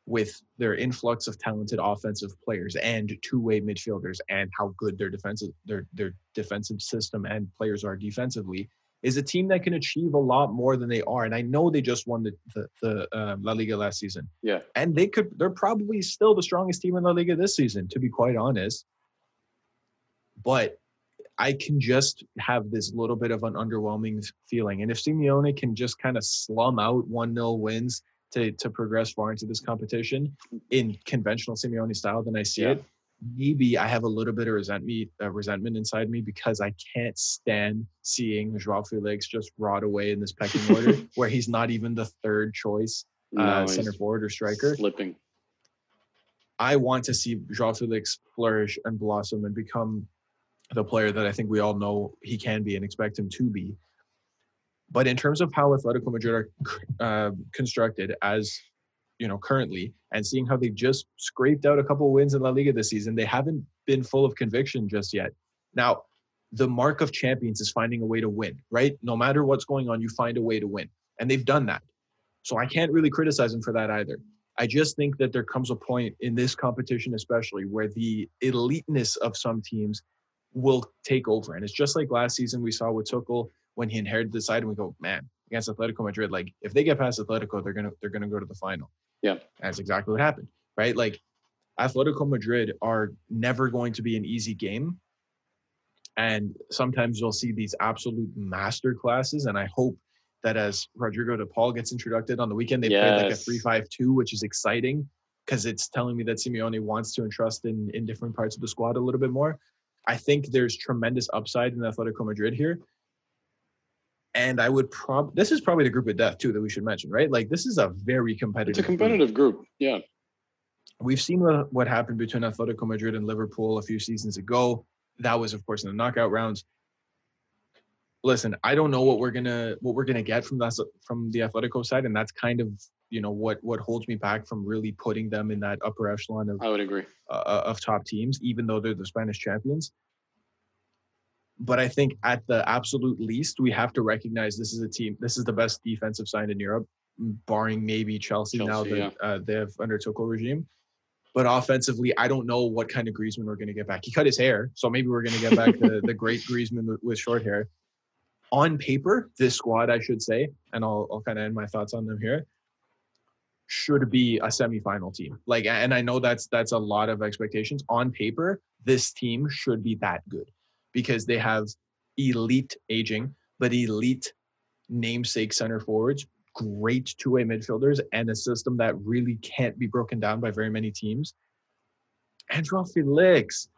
B: with their influx of talented offensive players and two-way midfielders and how good their defensive their their defensive system and players are defensively is a team that can achieve a lot more than they are. And I know they just won the the, the um, La Liga last season.
A: Yeah.
B: And they could they're probably still the strongest team in La Liga this season, to be quite honest. But I can just have this little bit of an underwhelming feeling. And if Simeone can just kind of slum out 1 0 wins to, to progress far into this competition in conventional Simeone style, then I see
A: Yeah.
B: it. Maybe I have a little bit of resentment, uh, resentment inside me because I can't stand seeing Joao Felix just rot away in this pecking order where he's not even the third choice uh,
A: No,
B: center forward or striker.
A: Slipping.
B: I want to see Joao Felix flourish and blossom and become the player that I think we all know he can be and expect him to be. But in terms of how Atletico Madrid are uh, constructed as you know currently, and seeing how they just scraped out a couple wins in La Liga this season, they haven't been full of conviction just yet. Now, the mark of champions is finding a way to win, right? No matter what's going on, you find a way to win, and they've done that. So I can't really criticize them for that either. I just think that there comes a point in this competition, especially where the eliteness of some teams will take over. And it's just like last season we saw with Tuchel when he inherited the side, and we go, man, against Atletico Madrid, like if they get past Atletico, they're gonna they're gonna go to the final.
A: Yeah.
B: That's exactly what happened, right? Like Atletico Madrid are never going to be an easy game. And sometimes you'll see these absolute master classes. And I hope that as Rodrigo de Paul gets introduced on the weekend, they play like a
A: Yes.
B: 3 5 2, which is exciting because it's telling me that Simeone wants to entrust in, in different parts of the squad a little bit more. I think there's tremendous upside in Atletico Madrid here. And I would prob this is probably the group of death too that we should mention, right? Like this is a very competitive.
A: It's a
B: group.
A: competitive group. Yeah.
B: We've seen what, what happened between Atletico Madrid and Liverpool a few seasons ago. That was, of course, in the knockout rounds. Listen, I don't know what we're gonna what we're gonna get from that from the Atletico side, and that's kind of you know what what holds me back from really putting them in that upper echelon of
A: I would agree.
B: uh, of top teams, even though they're the Spanish champions. But I think at the absolute least, we have to recognize this is a team. This is the best defensive side in Europe, barring maybe Chelsea, now
A: Chelsea,
B: that uh, they have under Tuchel regime. But offensively, I don't know what kind of Griezmann we're going to get back. He cut his hair, so maybe we're going to get back the, the great Griezmann with, with short hair. On paper, this squad, I should say, and I'll, I'll kind of end my thoughts on them here, should be a semifinal team. Like, and I know that's that's a lot of expectations. On paper, this team should be that good because they have elite aging, but elite namesake center forwards, great two-way midfielders, and a system that really can't be broken down by very many teams. Andrew Felix,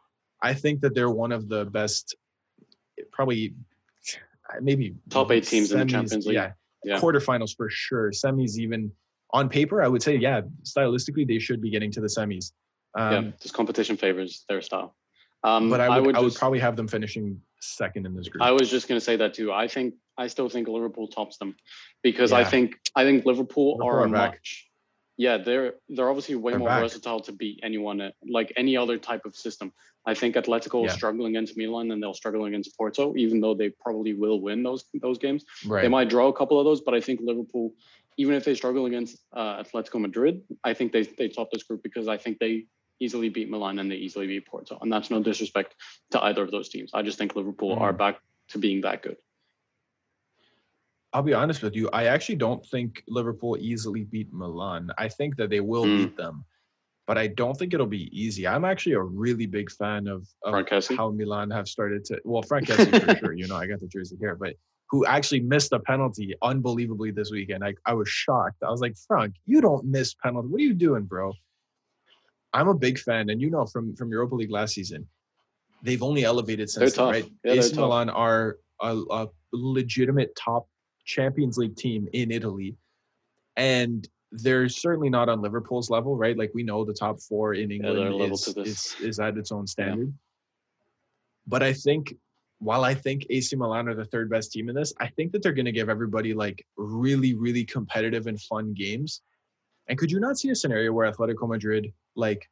B: I think that they're one of the best, probably maybe
A: Top eight teams in the Champions League.
B: Yeah,
A: Yeah.
B: quarterfinals for sure. Semis even on paper, I would say, yeah, stylistically they should be getting to the semis. Um,
A: yeah. This competition favors their style. Um,
B: but I would, I would,
A: just,
B: probably have them finishing second in this group.
A: I was just going to say that too. I think I still think Liverpool tops them because I think I think Liverpool,
B: Liverpool
A: are
B: are
A: much. Yeah, they're they're obviously way
B: They're
A: more
B: back.
A: versatile to beat anyone like any other type of system. I think Atletico
B: Yeah.
A: struggle against Milan and they'll struggle against Porto, even though they probably will win those those games.
B: right.
A: They might draw a couple of those, but I think Liverpool, even if they struggle against uh, Atletico Madrid, I think they they top this group because I think they easily beat Milan and they easily beat Porto, and that's no disrespect to either of those teams. I just think Liverpool
B: Mm.
A: are back to being that good.
B: I'll be honest with you. I actually don't think Liverpool easily beat Milan. I think that they will
A: Mm.
B: beat them, but I don't think it'll be easy. I'm actually a really big fan of, of how Milan have started to. Well, Frank Kessie for sure. You know, I got the jersey here, but who actually missed a penalty unbelievably this weekend. I, I was shocked. I was like, Frank, you don't miss penalty. What are you doing, bro? I'm a big fan, and you know from from Europa League last season, they've only elevated since then, right?
A: Yeah,
B: AC. Milan are a, a legitimate top Champions League team in Italy, and they're certainly not on Liverpool's level, right? Like we know the top four in England
A: level
B: is, is is at its own standard. But I think while I think AC Milan are the third best team in this, I think that they're going to give everybody like really, really competitive and fun games. And could you not see a scenario where Atletico Madrid like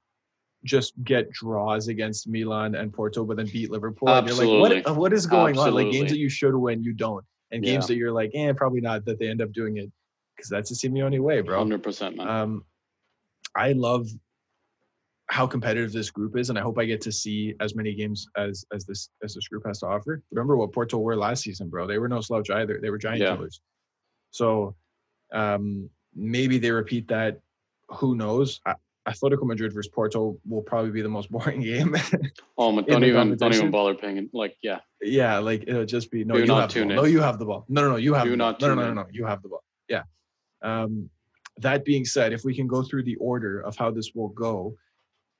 B: just get draws against Milan and Porto, but then beat Liverpool? And you're like,
A: Absolutely.
B: what, what is going on? Like games that you should win, you don't, and games
A: Yeah.
B: that you're like, eh, probably not. That they end up doing it because that's the Simeone way, bro.
A: Hundred percent, man.
B: Um, I love how competitive this group is, and I hope I get to see as many games as as this as this group has to offer. Remember what Porto were last season, bro? They were no slouch either. They were giant
A: Yeah.
B: killers. So um, maybe they repeat that. Who knows? I, Atletico Madrid versus Porto will probably be the most boring game.
A: Oh, but
B: in
A: don't even don't even bother paying it. Like, yeah,
B: yeah, like it'll just be no.
A: Do
B: you
A: not
B: have the ball.
A: tune
B: No, you have the ball. No, no, no. You have
A: Do
B: the ball.
A: not
B: no, no, no, no,
A: in.
B: no. You have the ball. Yeah. Um, that being said, if we can go through the order of how this will go,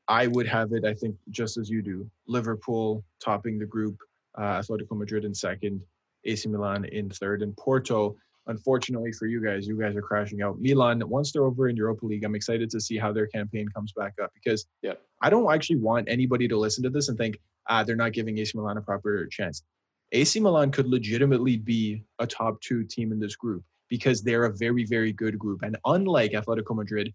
B: I would have it. I think just as you do. Liverpool topping the group, uh, Atletico Madrid in second, AC Milan in third, and Porto. Unfortunately for you guys, you guys are crashing out. Milan, once they're over in Europa League, I'm excited to see how their campaign comes back up because
A: Yeah.
B: I don't actually want anybody to listen to this and think, ah, they're not giving AC Milan a proper chance. AC Milan could legitimately be a top two team in this group because they're a very, very good group. And unlike Atletico Madrid,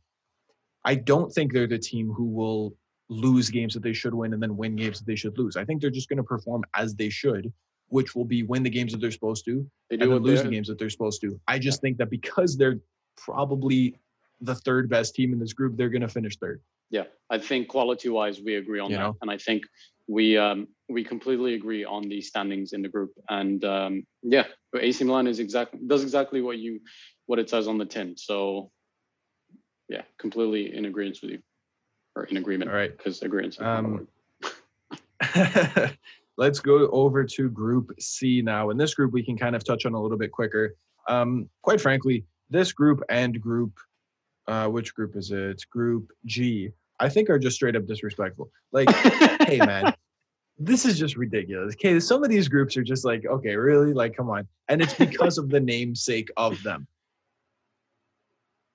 B: I don't think they're the team who will lose games that they should win and then win games that they should lose. I think they're just going to perform as they should, which will be win the games that they're supposed to
A: they
B: and
A: do
B: then lose the games that they're supposed to. I just think that because they're probably the third best team in this group, they're going to finish third.
A: Yeah, I think quality-wise, we agree on
B: You
A: that,
B: know?
A: and I think we um, we completely agree on the standings in the group. And um, yeah, but AC Milan is exactly does exactly what you what it says on the tin. So yeah, completely in agreement with you, or in agreement.
B: All right.
A: because agreement
B: Um. Let's go over to Group C now. In this group, we can kind of touch on a little bit quicker. Um, quite frankly, this group and Group, uh, which group is it? Group G, I think are just straight up disrespectful. Like, hey man, this is just ridiculous. Okay, some of these groups are just like, okay, really? Like, come on. And it's because of the namesake of them.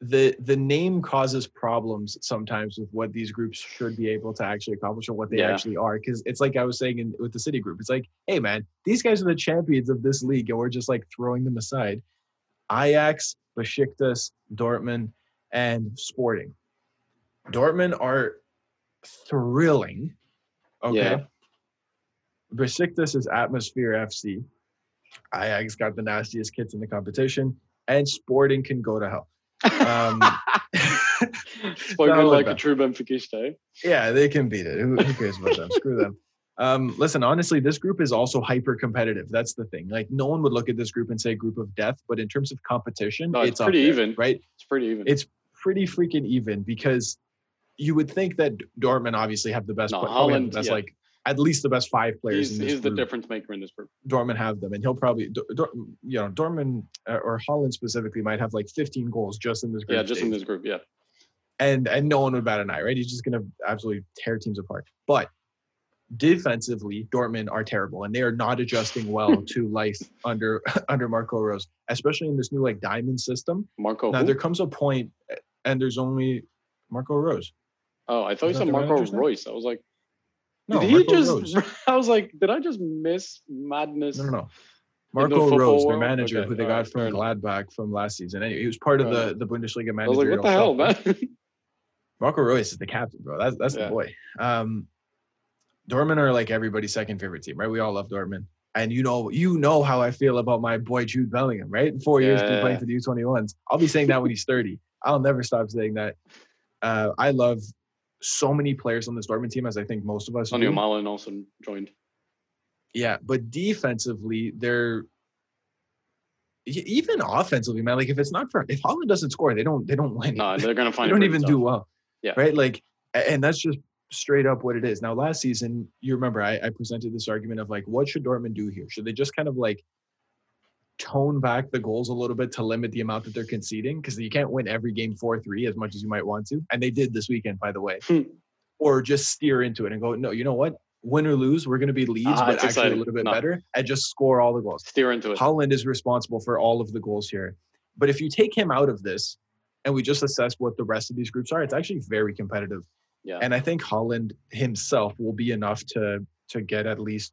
B: The the name causes problems sometimes with what these groups should be able to actually accomplish or what they
A: Yeah.
B: actually are. Because it's like I was saying in, with the City group, it's like, hey man, these guys are the champions of this league, and we're just like throwing them aside. Ajax, Besiktas, Dortmund, and Sporting. Dortmund are thrilling. Okay.
A: Yeah.
B: Besiktas is Atmosphere FC. Ajax got the nastiest kits in the competition, and Sporting can go to hell. Um,
A: Spoken like a true Benfica.
B: yeah, they can beat it. Who, who cares about them? Screw them. Um, listen, honestly, this group is also hyper competitive. That's the thing. Like, no one would look at this group and say group of death, but in terms of competition,
A: No, it's
B: up
A: pretty
B: there,
A: even.
B: right?
A: It's pretty even.
B: It's pretty freaking even because you would think that Dortmund obviously have the best,
A: No,
B: probably the best
A: yeah.
B: like at least the best five players
A: he's
B: in this
A: he's the difference maker in this group.
B: Dortmund have them, and he'll probably, Dor- you know, Dortmund uh, or Haaland specifically might have like 15 goals just in this group.
A: Yeah, just in this group. Yeah.
B: and and no one would bat an eye, right? He's just gonna absolutely tear teams apart. But defensively, Dortmund are terrible, and they are not adjusting well to life under under Marco Rose, especially in this new like diamond system.
A: Marco.
B: Now
A: who?
B: there comes a uh, and there's only Marco Rose.
A: Oh, I thought you
B: Is
A: said Marco
B: name?
A: Reus. I was like,
B: No,
A: did he
B: Marco
A: just?
B: Rose.
A: I was like, did I just miss madness?
B: No, no, no. Marco
A: football
B: Rose, their manager,
A: Okay,
B: who they got
A: right,
B: from. Gladbach from last season. Anyway, he was part of the, the Bundesliga
A: I was like, what the hell, man?
B: Marco Reus is the captain, bro. That's that's
A: Yeah.
B: the boy. Um, Dortmund are like everybody's second favorite team, right? We all love Dortmund, and you know, you know how I feel about my boy Jude Bellingham, right? Four years
A: Yeah,
B: been
A: yeah,
B: playing for the U21s. I'll be saying that when he's thirty. I'll never stop saying that. Uh, I love so many players on this Dortmund team, as I think most of us
A: Sonny. Malen also joined.
B: Yeah, but defensively, they're even offensively, man. Like if it's not for if Haaland doesn't score, they don't they don't win.
A: No, they're gonna find. it
B: They
A: don't
B: even do well.
A: Yeah.
B: Right. Like, and that's just straight up what it is. Now, last season, you remember I, I presented this argument of like, what should Dortmund do here? Should they just kind of like tone back the goals a little bit to limit the amount that they're conceding? Because you can't win every game 4 3 as much as you might want to. And they did this weekend, by the way.
A: Hmm.
B: or just steer into it and go, no, you know what? Win or lose, we're going to be leads,
A: Ah,
B: but actually
A: exciting.
B: a little bit
A: No.
B: better and just score all the goals.
A: Steer into it.
B: Haaland is responsible for all of the goals here. But if you take him out of this and we just assess what the rest of these groups are, it's actually very competitive.
A: Yeah.
B: And I think Haaland himself will be enough to to get at least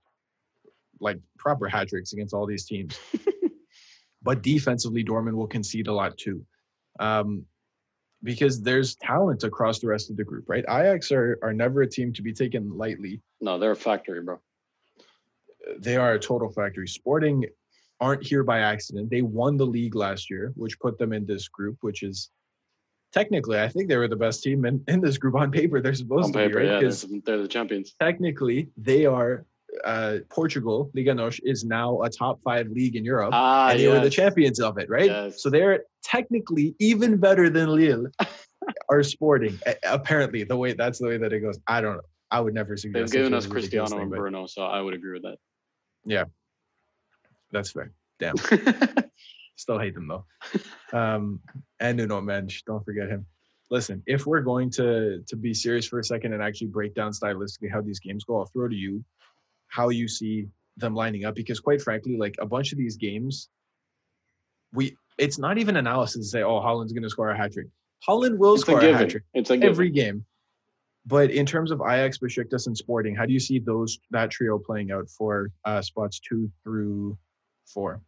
B: like proper hat tricks against all these teams. but defensively, Dortmund will concede a lot too. Um, because there's talent across the rest of the group, right? Ajax are, are never a team to be taken lightly
A: no, they're a factory, bro.
B: they are a total factory. Sporting aren't here by accident. They won the league last year, which put them in this group, which is technically, I think they were the best team in, in this group on paper. They're supposed
A: On
B: to
A: paper,
B: be, right?
A: yeah, they're, they're the champions.
B: technically, they are uh, Portugal. Liga NOS is now a top five league in Europe.
A: Ah,
B: and they were the champions of it, right?
A: Yes.
B: So they're technically even better than Lille are sporting. Apparently, the way that's the way that it goes. I don't know. I would never suggest.
A: They've given us Cristiano
B: thing,
A: and Bruno, so I would agree with that.
B: Yeah, That's fair.
A: Damn.
B: Still hate them though. Um, and Nuno Mendes, don't forget him. Listen, if we're going to to be serious for a second and actually break down stylistically how these games go, I'll throw to you how you see them lining up because quite frankly, like a bunch of these games, we it's not even analysis to say, oh, Haaland's gonna score a hat trick. Haaland will
A: it's a
B: score a
A: given.
B: hat trick
A: It's a given.
B: every game. But in terms of Ajax, Besiktas, and Sporting, how do you see those that trio playing out for uh, spots two through four?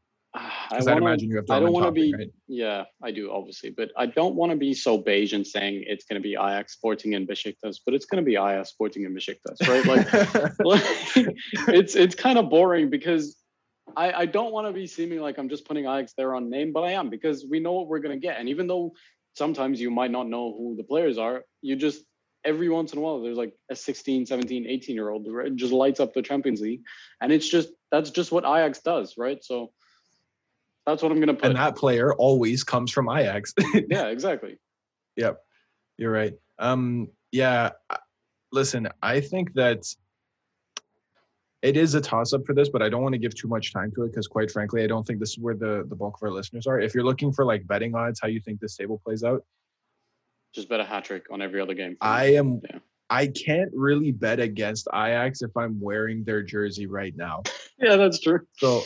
B: Because
A: I wanna-
B: imagine you have
A: I don't want to be.
B: right?
A: Yeah, I do obviously, but I don't want to be so beige and saying it's going to be Ajax, Sporting, and Besiktas, but it's going to be Ajax, Sporting, and Besiktas, right? Like, like it's it's kind of boring because I I don't want to be seeming like I'm just putting Ajax there on name, but I am because we know what we're going to get, and even though sometimes you might not know who the players are, you just every once in a while there's like a 16 17 18 year old just lights up the champions league and it's just that's just what ajax does right so that's what i'm gonna put
B: and that player always comes from Ajax.
A: yeah exactly
B: Yep, you're right. Um, yeah, listen, I think that it is a toss up for this, but I don't want to give too much time to it because, quite frankly, I don't think this is where the the bulk of our listeners are. If you're looking for like betting odds, how you think this table plays out,
A: just bet a hat trick on every other game
B: I am.
A: Yeah.
B: I can't really bet against Ajax if I'm wearing their jersey right now.
A: yeah that's true
B: So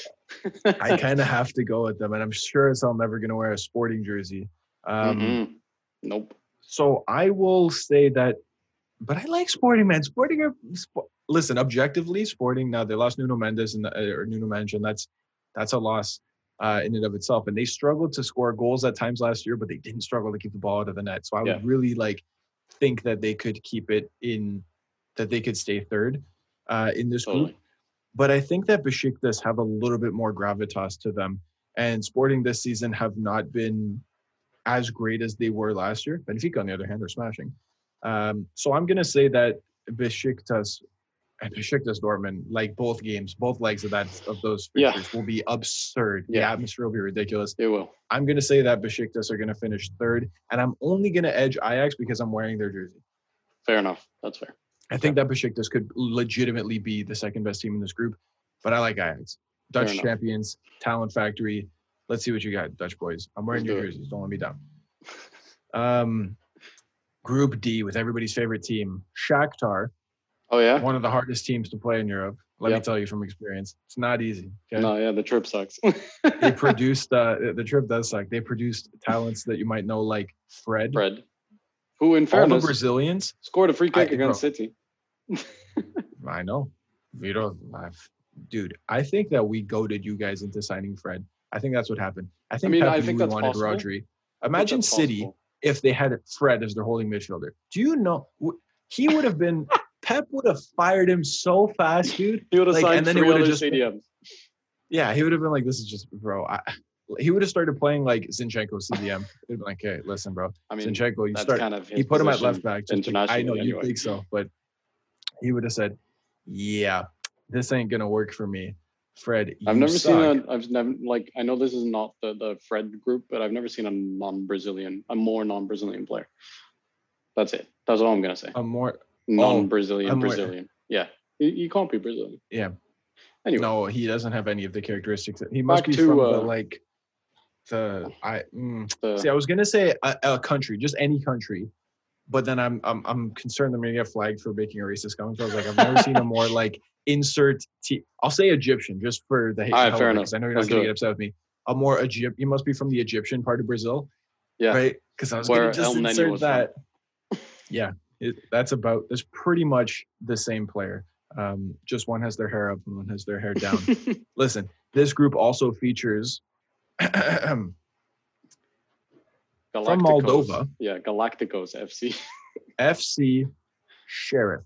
B: I kind of have to go with them, and I'm sure as I'm never going to wear a sporting jersey. Um,
A: Mhm. nope
B: So I will say that, but I like Sporting, man. Sporting are sp- listen objectively. Sporting now they lost Nuno Mendes and uh, or Nuno Mendes, and that's that's a loss uh, in and of itself. And they struggled to score goals at times last year, but they didn't struggle to keep the ball out of the net. So I
A: Yeah.
B: would really like think that they could keep it in, that they could stay third uh, in this group. But I think that Besiktas have a little bit more gravitas to them, and Sporting this season have not been as great as they were last year. Benfica, on the other hand, are smashing. Um, so I'm going to say that Besiktas and Besiktas Dortmund, like both games, both legs of that of those
A: Yeah.
B: fixtures, will be absurd. The atmosphere will be ridiculous.
A: it will
B: I'm going to say that Besiktas are going to finish third, and I'm only going to edge Ajax because I'm wearing their jersey.
A: fair enough that's fair
B: I think that Besiktas could legitimately be the second best team in this group, but I like Ajax. Dutch champions, talent factory. Let's see what you got, Dutch boys. I'm wearing
A: Let's
B: your
A: do
B: jerseys. Don't let me down. Um, group D with everybody's favorite team, Shakhtar,
A: oh yeah
B: one of the hardest teams to play in Europe. Let me tell you from experience, it's not easy. Okay?
A: no yeah the trip sucks
B: They produced uh, the trip does suck. They produced talents that you might know like Fred.
A: fred who in fairness,
B: All the Brazilians.
A: scored a free kick
B: I-
A: against
B: bro.
A: city
B: I know. Vito, I've, dude, I think that we goaded you guys into signing Fred. I think that's what happened. I think
A: mean,
B: Pep
A: I think
B: we
A: that's
B: wanted
A: possible.
B: Rodri. Imagine City
A: possible.
B: if they had Fred as their holding midfielder. Do you know he would have been Pep would have fired him so fast, dude.
A: he would have
B: like,
A: signed
B: and then
A: three other
B: just-. Yeah, he would have been like, "This is just, bro." I, he would have started playing like Zinchenko CDM. Been like, "Hey, listen, bro,
A: I mean,
B: Zinchenko, you start."
A: kind of
B: He put him at left back. just to- I know
A: internationally
B: you think so, but he would have said, "Yeah, this ain't gonna work for me." Fred,
A: I've never
B: suck.
A: seen a. I've never like. I know this is not the the Fred group, but I've never seen a non-Brazilian, a more non-Brazilian player. That's it. That's all I'm gonna say.
B: a more
A: Non-Brazilian,
B: I'm aware.
A: Brazilian. Yeah, you, you can't be Brazilian.
B: Yeah.
A: Anyway,
B: No, he doesn't have any of the characteristics. He must be
A: to,
B: from the
A: uh,
B: like the I mm,
A: the,
B: see. I was gonna say a, a country, just any country, but then I'm I'm I'm concerned I'm gonna get flagged for making a racist comment. So I was like, I've never seen a more like insert. T- I'll say Egyptian just for the hate.
A: All right, fair enough.
B: I know you're
A: Let's
B: not gonna get upset with me. A more Egypt. You must be from the Egyptian part of Brazil,
A: yeah.
B: right? Because I was
A: Where
B: gonna just
A: El
B: insert
A: from.
B: that. Yeah, it, that's about. That's pretty much the same player. Um, just one has their hair up and one has their hair down. Listen, this group also features from Moldova.
A: Yeah, Galacticos FC.
B: FC Sheriff.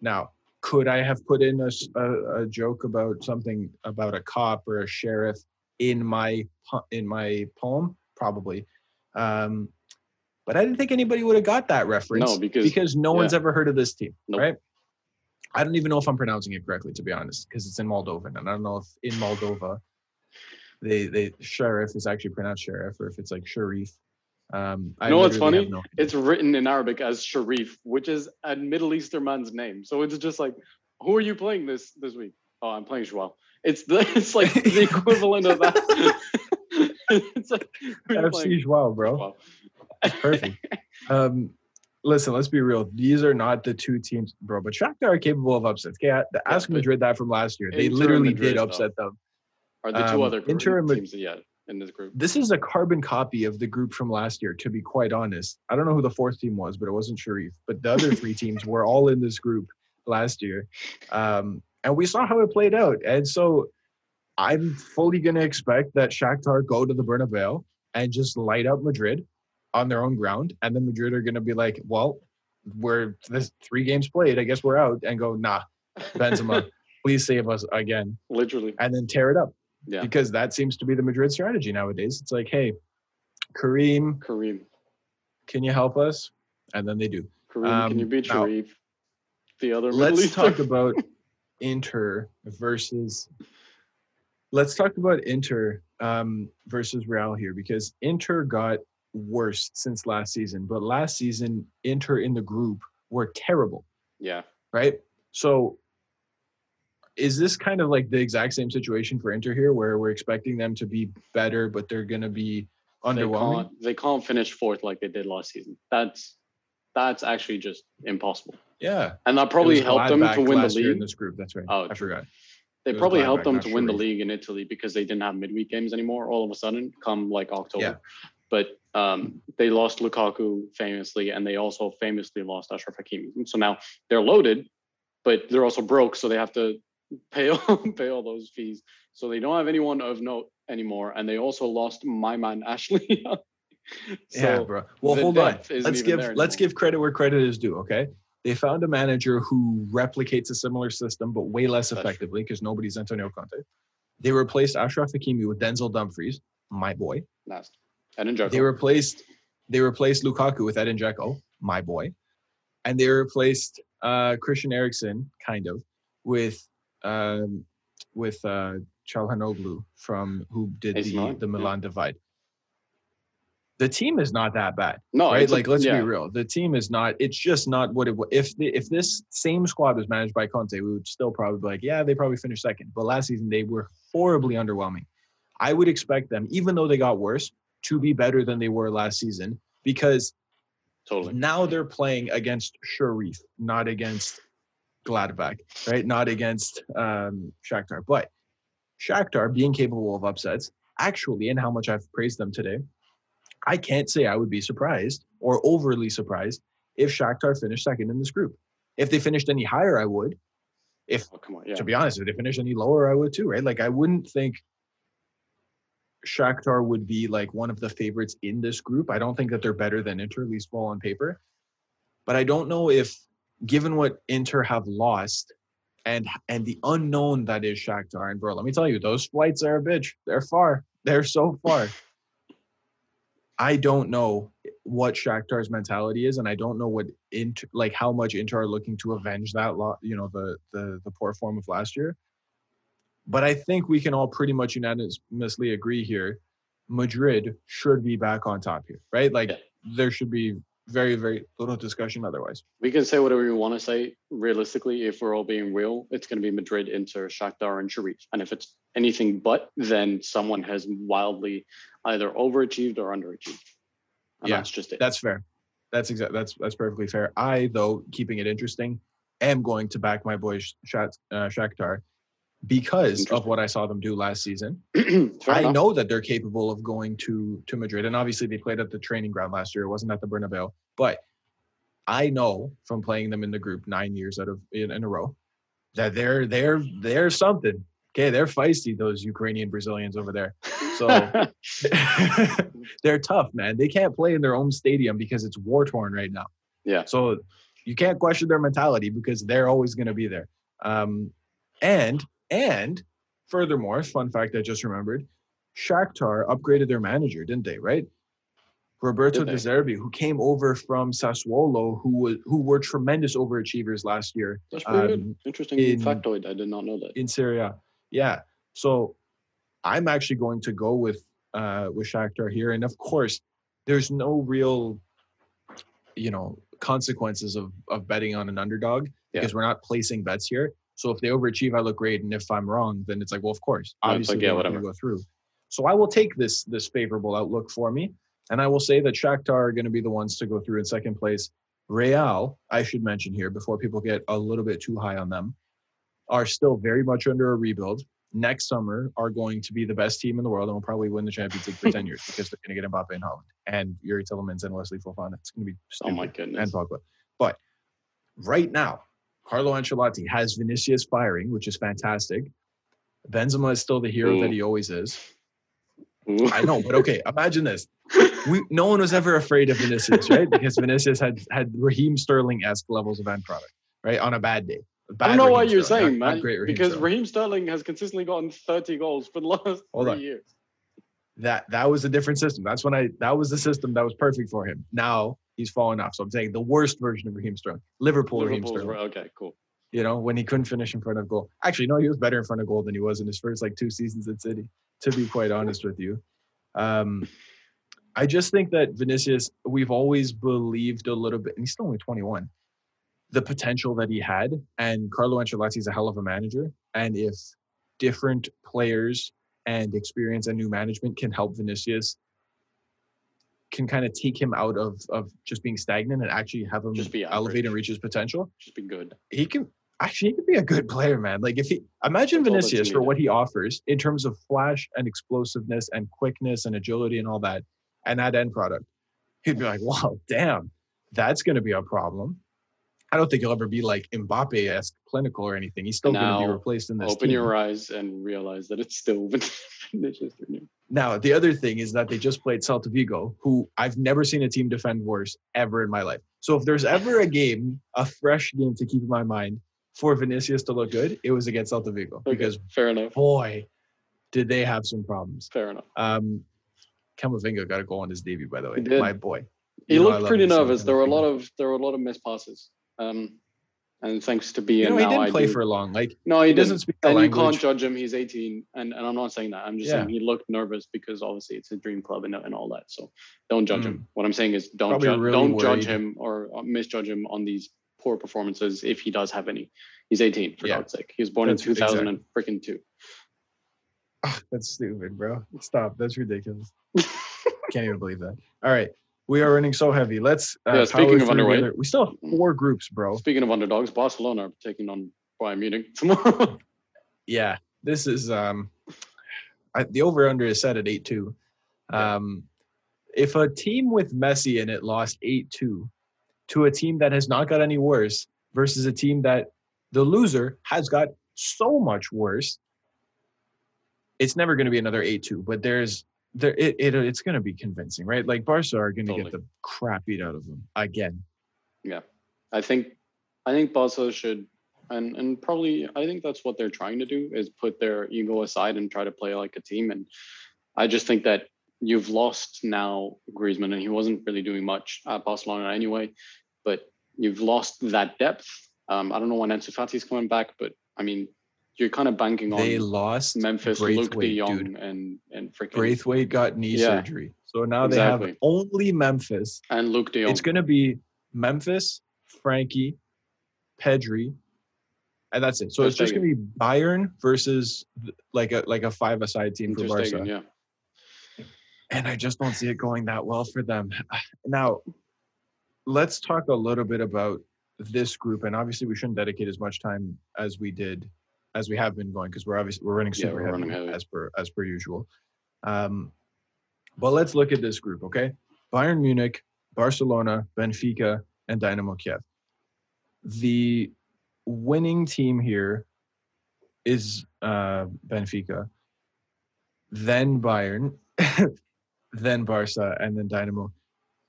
B: Now, could I have put in a a joke about something about a cop or a sheriff in my in my poem? Probably. Um, But I didn't think anybody would have got that reference.
A: No, because-
B: because no one's ever heard of this team,
A: Nope.
B: right? I don't even know if I'm pronouncing it correctly, to be honest, because it's in Moldovan, and I don't know if in Moldova they they sheriff is actually pronounced sheriff or if it's like sharif. Um,
A: You know what's funny?
B: no-
A: It's written in Arabic as Sharif, which is a Middle Eastern man's name. So it's just like, who are you playing this this week? Oh, I'm playing Joao. It's the it's like the equivalent of that. it's like who are you playing?
B: FC Joao, bro.
A: Joao.
B: Perfect. um, listen, let's be real. These are not the two teams, bro. But Shakhtar are capable of upsets. Okay, ask
A: but
B: Madrid that from last year. They literally
A: Madrid,
B: did
A: though.
B: upset them.
A: Are the two
B: Um,
A: other
B: Inter and
A: teams yet in this group?
B: This is a carbon copy of the group from last year. To be quite honest, I don't know who the fourth team was, but it wasn't Sharif. But the other three teams were all in this group last year, um, and we saw how it played out. And so, I'm fully going to expect that Shakhtar go to the Bernabeu and just light up Madrid on their own ground, and then Madrid are going to be like, "Well, we're this three games played. I guess we're out," and go, "Nah, Benzema, please save us again,"
A: Literally.
B: and then tear it up
A: Yeah.
B: because that seems to be the Madrid strategy nowadays. It's like, hey, Karim,
A: Karim.
B: can you help us? And then they do.
A: Karim, can you
B: Um,
A: beat
B: now-
A: Sharif? The other
B: Let's talk about Inter versus. Let's talk about Inter um, versus Real here because Inter got worse since last season, but last season Inter in the group were terrible,
A: Yeah.
B: right? So is this kind of like the exact same situation for Inter here where we're expecting them to be better, but they're going to be
A: They
B: underwhelming?
A: can't, they can't finish fourth like they did last season. That's that's actually just impossible.
B: Yeah.
A: And that probably helped them to win the
B: league in this group. That's right.
A: Oh,
B: I forgot.
A: They
B: it
A: probably helped them to win the league in Italy because they didn't have midweek games anymore all of a sudden come like October.
B: Yeah.
A: But um, they lost Lukaku famously, and they also famously lost Achraf Hakimi. So now they're loaded, but they're also broke, so they have to pay all, pay all those fees. So they don't have anyone of note anymore, and they also lost my man Ashley. Young.
B: yeah,
A: So
B: bro. Well, hold on. Let's give let's give credit where credit is due. Okay. They found a manager who replicates a similar system, but way less effectively because nobody's Antonio Conte. They replaced Achraf Hakimi with Denzel Dumfries, my boy.
A: Nasty. And Njoko.
B: They replaced they replaced Lukaku with Edin Dzeko, my boy, and they replaced uh, Christian Eriksen, kind of, with um, with uh, Çalhanoğlu from who did
A: AC
B: the
A: Milan,
B: the
A: yeah.
B: Milan divide. The team is not that bad,
A: no,
B: right? Like, let's
A: yeah.
B: be real. The team is not. It's just not what it. wa- If the, if this same squad was managed by Conte, we would still probably be like, yeah, they probably finished second. But last season they were horribly underwhelming. I would expect them, even though they got worse, to be better than they were last season because
A: Totally.
B: now they're playing against Sharif, not against Gladbach, right? Not against um, Shakhtar. But Shakhtar being capable of upsets, actually, and how much I've praised them today, I can't say I would be surprised or overly surprised if Shakhtar finished second in this group. If they finished any higher, I would. If
A: Oh, come on. Yeah.
B: to be honest, if they finished any lower, I would too, right? Like I wouldn't think Shakhtar would be like one of the favorites in this group. I don't think that they're better than Inter, at least all on paper. But I don't know if, given what Inter have lost, and and the unknown that is Shakhtar and bro, let me tell you, those flights are a bitch. They're far. They're so far. I don't know what Shakhtar's mentality is, and I don't know what Inter, like how much Inter are looking to avenge that lot. You know, the the the poor form of last year. But I think we can all pretty much unanimously agree here. Madrid should be back on top here, right? Like
A: Yeah.
B: there should be very very little discussion otherwise.
A: We can say whatever we want to say. Realistically, if we're all being real, it's going to be Madrid, Inter, Shakhtar, and Sharif. And if it's anything but, then someone has wildly either overachieved or underachieved. And
B: Yeah,
A: that's just it.
B: That's fair. That's exact. That's that's perfectly fair. I though, keeping it interesting, am going to back my boy Shat, uh, Shakhtar because of what I saw them do last season. I know that they're capable of going to to Madrid, and obviously they played at the training ground last year. It wasn't at the Bernabeu, but I know from playing them in the group nine years out of in, in a row that they're they're they're something. Okay, they're feisty. Those Ukrainian Brazilians over there. So they're tough, man. They can't play in their own stadium because it's war torn right now.
A: yeah.
B: So you can't question their mentality because they're always going to be there. Um, and and furthermore, fun fact I just remembered, Shakhtar upgraded their manager, didn't they? Right? Roberto De? Zerbi, who came over from Sassuolo, who was who were tremendous overachievers last year
A: That's pretty good.
B: um,
A: Interesting
B: in-
A: factoid. I did not know that.
B: in Serie A. Yeah. So I'm actually going to go with uh with Shakhtar here. And of course, there's no real, you know, consequences of of betting on an underdog because we're not placing bets here. So if they overachieve, I look great. And if I'm wrong, then it's like, well, of course, obviously
A: like, yeah, whatever.
B: go through. So I will take this this favorable outlook for me, and I will say that Shakhtar are going to be the ones to go through in second place. Real, I should mention here before people get a little bit too high on them, are still very much under a rebuild. Next summer are going to be the best team in the world and will probably win the Champions League for 10 years because they're going to get Mbappe and Haaland and Youri Tielemans and Wesley Fofana. It's going to be
A: Oh my goodness. and.
B: Pogba. But right now, Carlo Ancelotti has Vinicius firing, which is fantastic. Benzema is still the hero that he always is.
A: Ooh.
B: I know, but okay, imagine this. We no one was ever afraid of Vinicius, right? Because Vinicius had had Raheem Sterling esque levels of end product, right? On a bad day.
A: I don't know what you're
B: Sterling,
A: saying,
B: not- not
A: man.
B: great Raheem
A: because
B: Sterling.
A: Raheem Sterling has consistently gotten 30 goals for the last
B: Hold
A: three
B: on.
A: years.
B: that that was a different system. That's when I that was the system that was perfect for him. Now he's fallen off. So I'm saying the worst version of Raheem Sterling, Liverpool Raheem Sterling.
A: Okay, cool.
B: You know when he couldn't finish in front of goal. Actually, no, he was better in front of goal than he was in his first like two seasons at City. To be quite honest with you, um, I just think that Vinicius, we've always believed a little bit, and he's still only 21, the potential that he had. And Carlo Ancelotti is a hell of a manager. And if different players and experience and new management can help Vinicius, can kind of take him out of of just being stagnant and actually have him
A: Just be
B: elevate and reach his potential,
A: Just be good.
B: he can actually he could be a good player, man. Like if he imagine
A: That's all that you
B: Vinicius for what he offers in terms of flash and explosiveness and quickness and agility and all that, and that end product, he'd be like, wow, damn, that's gonna be a problem. I don't think he'll ever be like Mbappe esque clinical or anything. He's still gonna be
A: Now,
B: replaced in this.
A: Open
B: team.
A: your eyes and realize that it's still Vinicius Junior.
B: Now, the other thing is that they just played Celta Vigo, who I've never seen a team defend worse ever in my life. So if there's ever a game, a fresh game to keep in my mind for Vinicius to look good, it was against Celta Vigo
A: Okay,
B: because
A: fair enough.
B: boy, did they have some problems.
A: Fair enough.
B: Um, Camavinga got a goal on his debut, by the way.
A: He did.
B: My boy.
A: He
B: You
A: looked
B: love
A: pretty nervous. There were a lot of there were a lot of missed passes. Um, and thanks to being
B: You know, he didn't
A: I
B: play
A: do-
B: for long. Like
A: No, he,
B: he doesn't speak
A: And you can't judge him. He's 18, and, and I'm not saying that. I'm just
B: Yeah.
A: saying he looked nervous because obviously it's a dream club and, and all that. So don't judge
B: Mm.
A: him. What I'm saying is don't
B: Probably
A: judge,
B: really
A: don't judge him or misjudge him on these poor performances if he does have any. He's 18 for
B: Yeah.
A: God's sake. He was born
B: That's
A: in 2000 and freaking two.
B: Ah, that's stupid, bro. Stop. That's ridiculous. Can't even believe that. All right. We are running so heavy. Let's uh,
A: Yeah, speaking of underweight.
B: other- We still have four groups, bro.
A: Speaking of underdogs, Barcelona are taking on Bayern Munich tomorrow.
B: Yeah. This is um I, the over under is set at 8-2. Um if a team with Messi in it lost 8-2 to a team that has not got any worse versus a team that the loser has got so much worse, it's never going to be another 8-2, but there's there it, it it's going to be convincing, right? Like Barca are going to get the crap beat out of them again.
A: Yeah, I think I think Barca should and and probably I think that's what they're trying to do is put their ego aside and try to play like a team. And I just think that you've lost now Griezmann and he wasn't really doing much at Barcelona anyway, but you've lost that depth. Um, I don't know when Ansu Fati's coming back, but I mean you're kind of banking on
B: They lost
A: Memphis, Luuk De
B: Braithwaite,
A: Jong,
B: dude.
A: and and freaking
B: Braithwaite got knee
A: Yeah.
B: surgery. So now they have only Memphis
A: and Luuk De Jong.
B: It's going to be Memphis, Frenkie, Pedri, and that's it. So it's just going to be Bayern versus like a like a five aside team for Barca,
A: yeah.
B: and I just don't see it going that well for them. Now, let's talk a little bit about this group, and obviously we shouldn't dedicate as much time as we did as we have been going because we're obviously we're running
A: Yeah, we're
B: heavy,
A: running heavy.
B: as per as per usual. Um, but let's look at this group, okay? Bayern Munich, Barcelona, Benfica, and Dynamo Kiev. The winning team here is uh, Benfica, then Bayern, then Barca, and then Dynamo.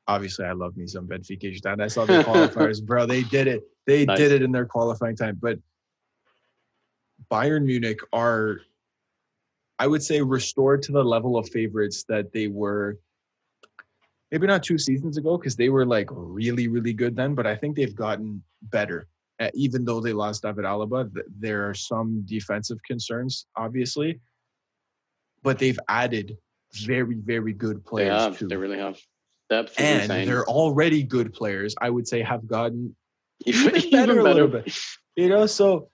B: Obviously, I love me some Benfica. I saw the qualifiers, bro. They did it. They
A: Nice.
B: did it in their qualifying time. But Bayern Munich are, I would say, restored to the level of favorites that they were maybe not two seasons ago because they were like really really good then, but I think they've gotten better. Uh, even though they lost David Alaba, th- there are some defensive concerns, obviously, but they've added very very good
A: They
B: players
A: have.
B: too.
A: They really have. Depth
B: and
A: insane.
B: they're already good players. I would say have gotten
A: even,
B: even better
A: even
B: a little bit. you know so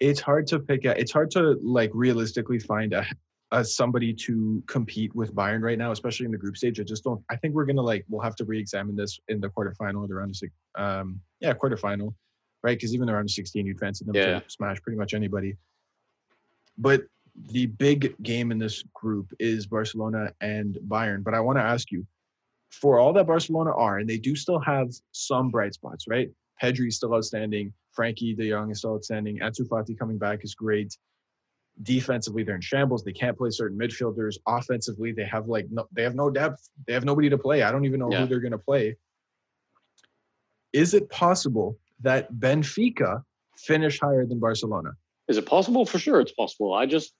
B: it's hard to pick out it's hard to like realistically find a, a somebody to compete with bayern right now especially in the group stage. I just don't i think we're gonna like we'll have to re-examine this in the quarterfinal or the round of six um yeah quarterfinal right? Because even the round of 16 you'd fancy them
A: Yeah.
B: to smash pretty much anybody. But the big game in this group is barcelona and bayern. But i want to ask you for all that barcelona are and they do still have some bright spots right? Pedri's still outstanding. Frenkie De Jong is still outstanding. Ansu Fati coming back is great. Defensively, they're in shambles. They can't play certain midfielders. Offensively, they have like no, they have no depth. They have nobody to play. I don't even know
A: Yeah.
B: who they're going to play. Is it possible that Benfica finish higher than Barcelona?
A: Is it possible? For sure, it's possible. I just,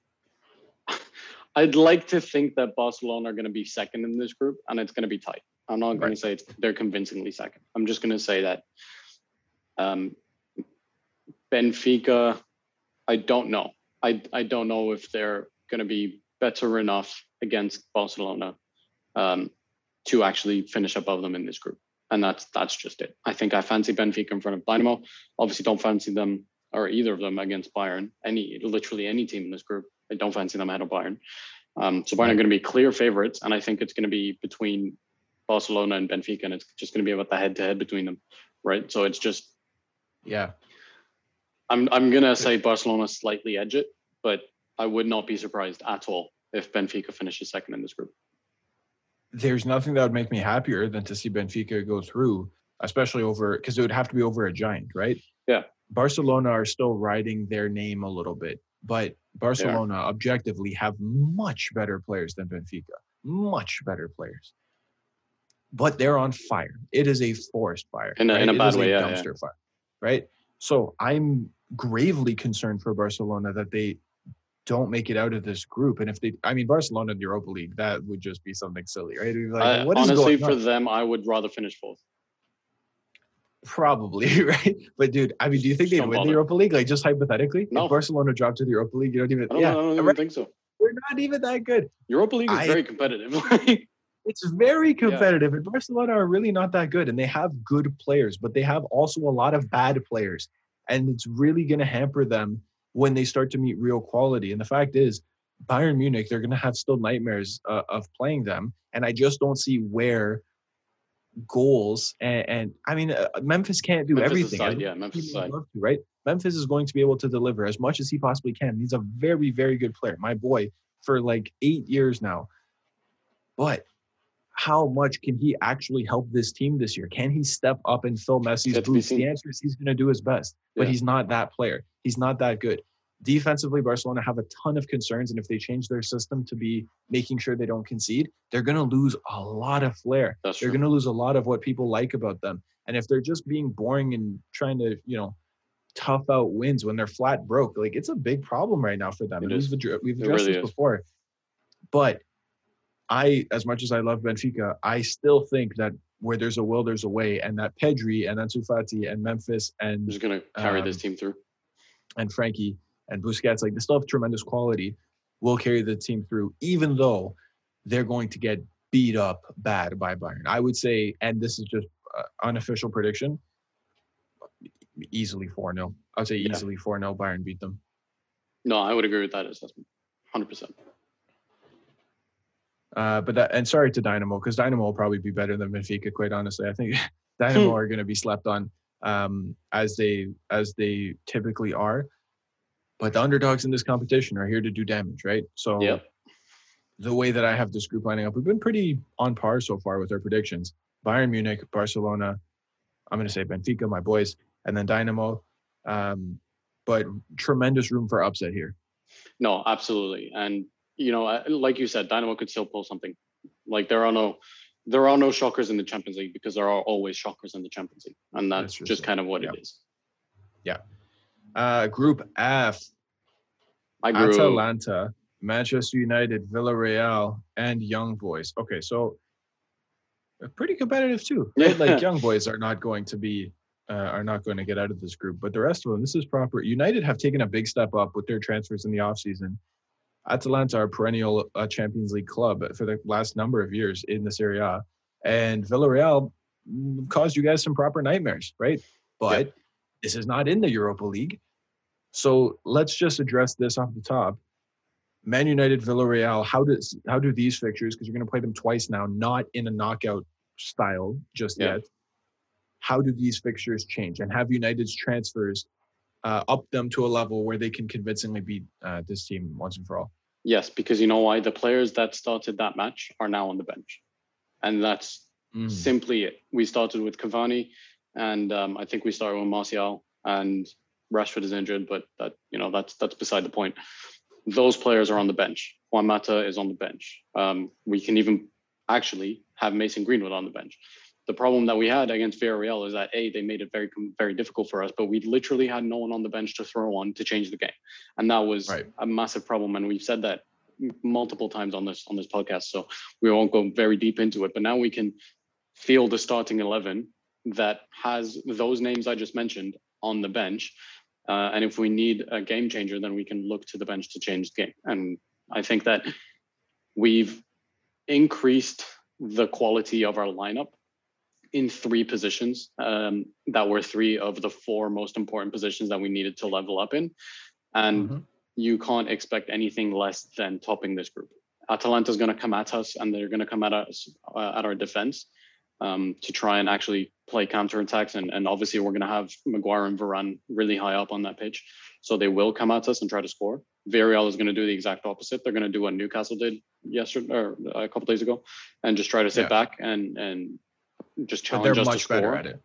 A: I'd like to think that Barcelona are going to be second in this group, and it's going to be tight. I'm not going
B: Right.
A: to say it's, they're convincingly second. I'm just going to say that um, Benfica. I don't know. I I don't know if they're going to be better enough against Barcelona um, to actually finish above them in this group, and that's that's just it. I think I fancy Benfica in front of Dynamo. Obviously, don't fancy them or either of them against Bayern. Any literally any team in this group, I don't fancy them ahead of Bayern. Um, so Bayern are going to be clear favorites, and I think it's going to be between Barcelona and Benfica, and it's just going to be about the head-to-head between them, right? So it's just
B: Yeah,
A: I'm I'm going to say Barcelona slightly edge it, but I would not be surprised at all if Benfica finishes second in this group.
B: there's nothing that would make me happier than to see Benfica go through, especially over because it would have to be over a giant, right?
A: Yeah.
B: Barcelona are still riding their name a little bit, but Barcelona objectively have much better players than Benfica, much better players. But they're on fire. It is a forest fire.
A: In a- in a bad way, yeah, yeah.
B: dumpster fire, right? So I'm gravely concerned for Barcelona that they don't make it out of this group. And if they, I mean, Barcelona in the Europa League, that would just be something silly, right? Like, is
A: honestly, for
B: on?
A: them, I would rather finish fourth.
B: Probably, right? But dude, I mean, do you think
A: Don't
B: win the. Europa League? Like just hypothetically?
A: No.
B: If Barcelona dropped to the Europa League, you don't even
A: I don't,
B: yeah,
A: I don't even
B: right?
A: think so.
B: we're not even that good.
A: Europa League is
B: I-
A: very competitive.
B: It's very competitive, and Barcelona are really not that good. And they have good players, but they have also a lot of bad players, and it's really going to hamper them when they start to meet real quality. And the fact is, Bayern Munich, they're going to have still nightmares uh, of playing them, and I just don't see where goals and, and I mean, uh, Memphis can't do
A: Memphis
B: everything.
A: aside, yeah, Memphis
B: he would
A: aside.
B: love to, right? Memphis is going to be able to deliver as much as he possibly can. He's a very, very good player. My boy, for like eight years now. But how much can he actually help this team this year? Can he step up and fill Messi's boots? The answer is he's going to do his best, but
A: Yeah.
B: he's not that player. He's not that good. Defensively, Barcelona have a ton of concerns, and if they change their system to be making sure they don't concede, they're going to lose a lot of flair.
A: That's
B: They're going to lose a lot of what people like about them. And if they're just being boring and trying to, you know, tough out wins when they're flat broke, like it's a big problem right now for them.
A: It
B: and
A: is.
B: we've, we've addressed
A: really
B: this
A: is.
B: before. But I, as much as I love Benfica, I still think that where there's a will, there's a way, and that Pedri and Ansu Fati and Memphis and
A: Who's going to carry this
B: Um,
A: team through?
B: and Frenkie and Busquets, like they still have tremendous quality, will carry the team through, even though they're going to get beat up bad by Bayern. I would say, and this is just uh, unofficial prediction, easily 4 0. I would say easily 4 0 Bayern beat them.
A: No, I would agree with that assessment. 100%.
B: Uh, but that, and sorry to Dynamo, because Dynamo will probably be better than Benfica, quite honestly. I think Dynamo are going to be slept on um, as they as they typically are. But the underdogs in this competition are here to do damage, right? So
A: Yep.
B: the way that I have this group lining up, we've been pretty on par so far with our predictions. Bayern Munich, Barcelona, I'm going to say Benfica, my boys, and then Dynamo. Um, but tremendous room for upset here.
A: No, absolutely. And you know, uh, like you said, Dynamo could still pull something. Like there are no there are no shockers in the Champions League because there are always shockers in the Champions League, and that's,
B: That's
A: just kind of what
B: yeah.
A: it is. Yeah.
B: Uh, group F,
A: I grew. Atalanta, Manchester United, Villarreal, and Young Boys.
B: Okay, so pretty competitive too. Right? Like young boys are not going to be uh, are not going to get out of this group, but the rest of them, this is proper. United have taken a big step up with their transfers in the offseason. Atalanta are perennial uh, Champions League club for the last number of years in this area, and Villarreal caused you guys some proper nightmares, right? But this is not in the Europa League. So let's just address this off the top. Man United, Villarreal. How does how do these fixtures? Because you're going to play them twice now, not in a knockout style just yeah. yet. How do these fixtures change? And have United's transfers uh, up them to a level where they can convincingly beat uh, this team once and for all?
A: Yes, because you know why? The players that started that match are now on the bench, and that's mm. simply it. We started with Cavani, and um, I think we started with Martial, and Rashford is injured, but that you know that's that's beside the point. Those players are on the bench. Juan Mata is on the bench. Um, we can even actually have Mason Greenwood on the bench. The problem that we had against Villarreal is that a they made it very very difficult for us, but we literally had no one on the bench to throw on to change the game, and that was right. a massive problem. And we've said that multiple times on this on this podcast, so we won't go very deep into it. But now we can feel the starting eleven that has those names I just mentioned on the bench uh, and if we need a game changer, then we can look to the bench to change the game. And I think that we've increased the quality of our lineup in three positions um, that were three of the four most important positions that we needed to level up in. And mm-hmm. you can't expect anything less than topping this group. Atalanta is going to come at us and they're going to come at us uh, at our defense um, to try and actually play counterattacks. And, and obviously, we're going to have Maguire and Varane really high up on that pitch. So they will come at us and try to score. Villarreal is going to do the exact opposite. They're going to do what Newcastle did yesterday or a couple days ago and just try to sit yeah. back and, and just challenge us to score. Better at it.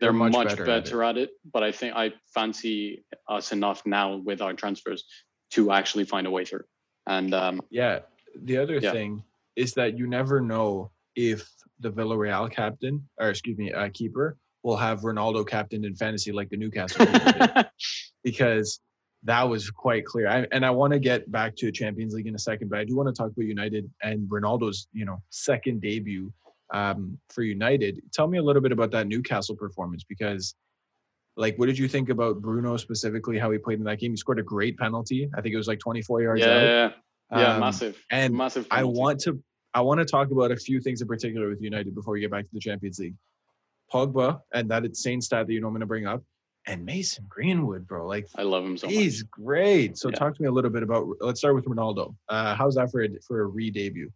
A: They're, they're much, much, better, better at, it. at, it. But I think I fancy us enough now with our transfers to actually find a way through. And um,
B: yeah, the other yeah. thing is that you never know if the Villarreal captain, or excuse me, uh, keeper, will have Ronaldo captain in fantasy like the Newcastle because that was quite clear. I, and I want to get back to Champions League in a second, but I do want to talk about United and Ronaldo's, you know, second debut um, for United. Tell me a little bit about that Newcastle performance because, like, what did you think about Bruno specifically? How he played in that game? He scored a great penalty. I think it was like 24 yards
A: yeah,
B: out.
A: Yeah, yeah, um, massive.
B: And
A: massive.
B: Penalty. I want to I want to talk about a few things in particular with United before we get back to the Champions League. Pogba and that insane stat that you know I'm going to bring up, and Mason Greenwood, bro. Like
A: I love him so
B: he's
A: much.
B: great. So yeah. talk to me a little bit about. Let's start with Ronaldo. Uh, how's that for a, for a re-debut?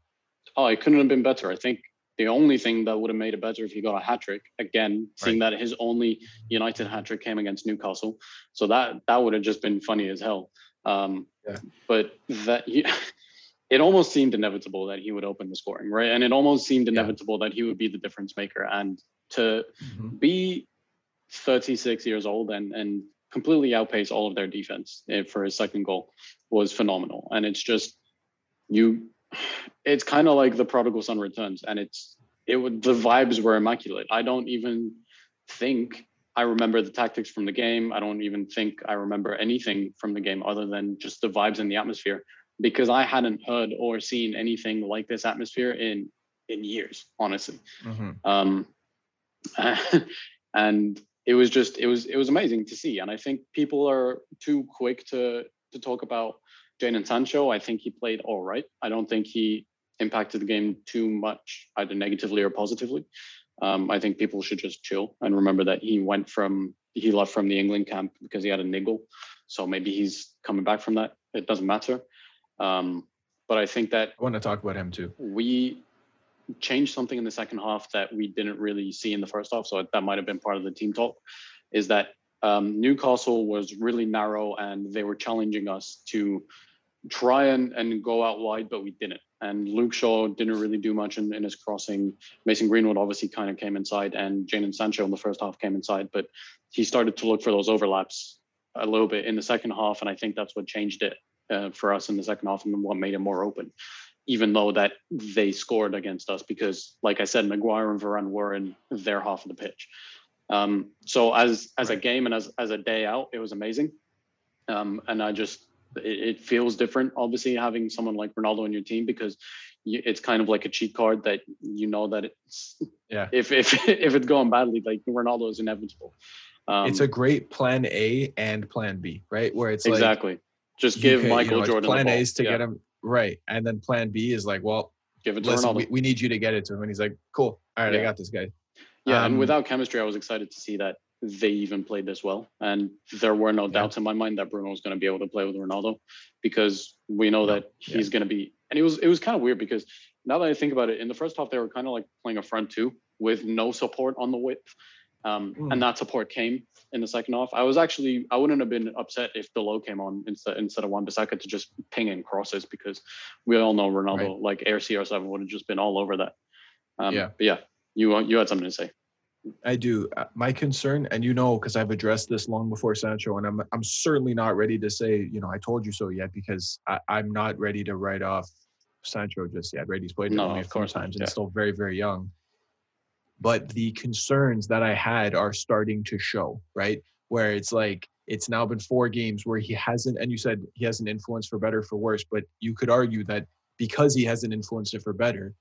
A: Oh, it couldn't have been better. I think the only thing that would have made it better if he got a hat trick again, seeing right. that his only United hat trick came against Newcastle, so that that would have just been funny as hell. Um, yeah. But that it almost seemed inevitable that he would open the scoring, right? And it almost seemed inevitable yeah. that he would be the difference maker. And to mm-hmm. be 36 years old and and completely outpace all of their defense eh, for his second goal was phenomenal. And it's just you, it's kind of like the prodigal son returns, and it's it would the vibes were immaculate. I don't even think I remember the tactics from the game. I don't even think I remember anything from the game other than just the vibes and the atmosphere because I hadn't heard or seen anything like this atmosphere in in years, honestly. Mm-hmm. Um, and it was just it was it was amazing to see. And I think people are too quick to to talk about Jadon Sancho. I think he played all right. I don't think he impacted the game too much, either negatively or positively. Um, I think people should just chill and remember that he went from he left from the England camp because he had a niggle. So maybe he's coming back from that. It doesn't matter. Um, but I think that
B: I want to talk about him too.
A: We changed something in the second half that we didn't really see in the first half. So that might have been part of the team talk. Is that um, Newcastle was really narrow and they were challenging us to try and, and go out wide, but we didn't. And Luke Shaw didn't really do much in, in his crossing. Mason Greenwood obviously kind of came inside, and Jadon Sancho in the first half came inside, but he started to look for those overlaps a little bit in the second half, and I think that's what changed it uh, for us in the second half and what made it more open. Even though that they scored against us because, like I said, Maguire and Varane were in their half of the pitch. Um, so as as a game and as as a day out, it was amazing. Um, and I just it, it, feels different, obviously, having someone like Ronaldo on your team because you, it's kind of like a cheat card that you know that it's
B: Yeah.
A: if if if it's going badly, like Ronaldo is inevitable. Um,
B: it's a great plan A and plan B, right? Where it's like
A: exactly. Just
B: you
A: give
B: can- you
A: Michael
B: know,
A: Jordan
B: plan A is to
A: yeah,
B: get him right, and then plan B is like, well,
A: give it to
B: listen,
A: Ronaldo.
B: we, we need you to get it to him, and he's like, cool, all right, I got this guy.
A: Yeah,
B: Um,
A: and without chemistry, I was excited to see that they even played this well. And there were no
B: Yeah.
A: doubts in my mind that Bruno was going to be able to play with Ronaldo because we know
B: No,
A: that
B: yeah.
A: he's going to be. And it was it was kind of weird because now that I think about it, in the first half they were kind of like playing a front two with no support on the width, um,
B: Mm.
A: and that support came in the second half. I was actually I wouldn't have been upset if Dalot came on instead instead of Wan-Bissaka to just ping in crosses because we all know Ronaldo like Air CR7 would have just been all over that. Um,
B: Yeah.
A: But yeah, you you had something to say.
B: I do. Uh, My concern, and you know, because I've addressed this long before Sancho, and I'm I'm certainly not ready to say, you know, I told you so yet, because I, I'm not ready to write off Sancho just yet. Right, he's played
A: No,
B: only a few times and
A: yeah.
B: still very very young. But the concerns that I had are starting to show. Right, where it's like it's now been four games where he hasn't, and you said he hasn't influenced for better for worse, but you could argue that because he hasn't influenced it for better,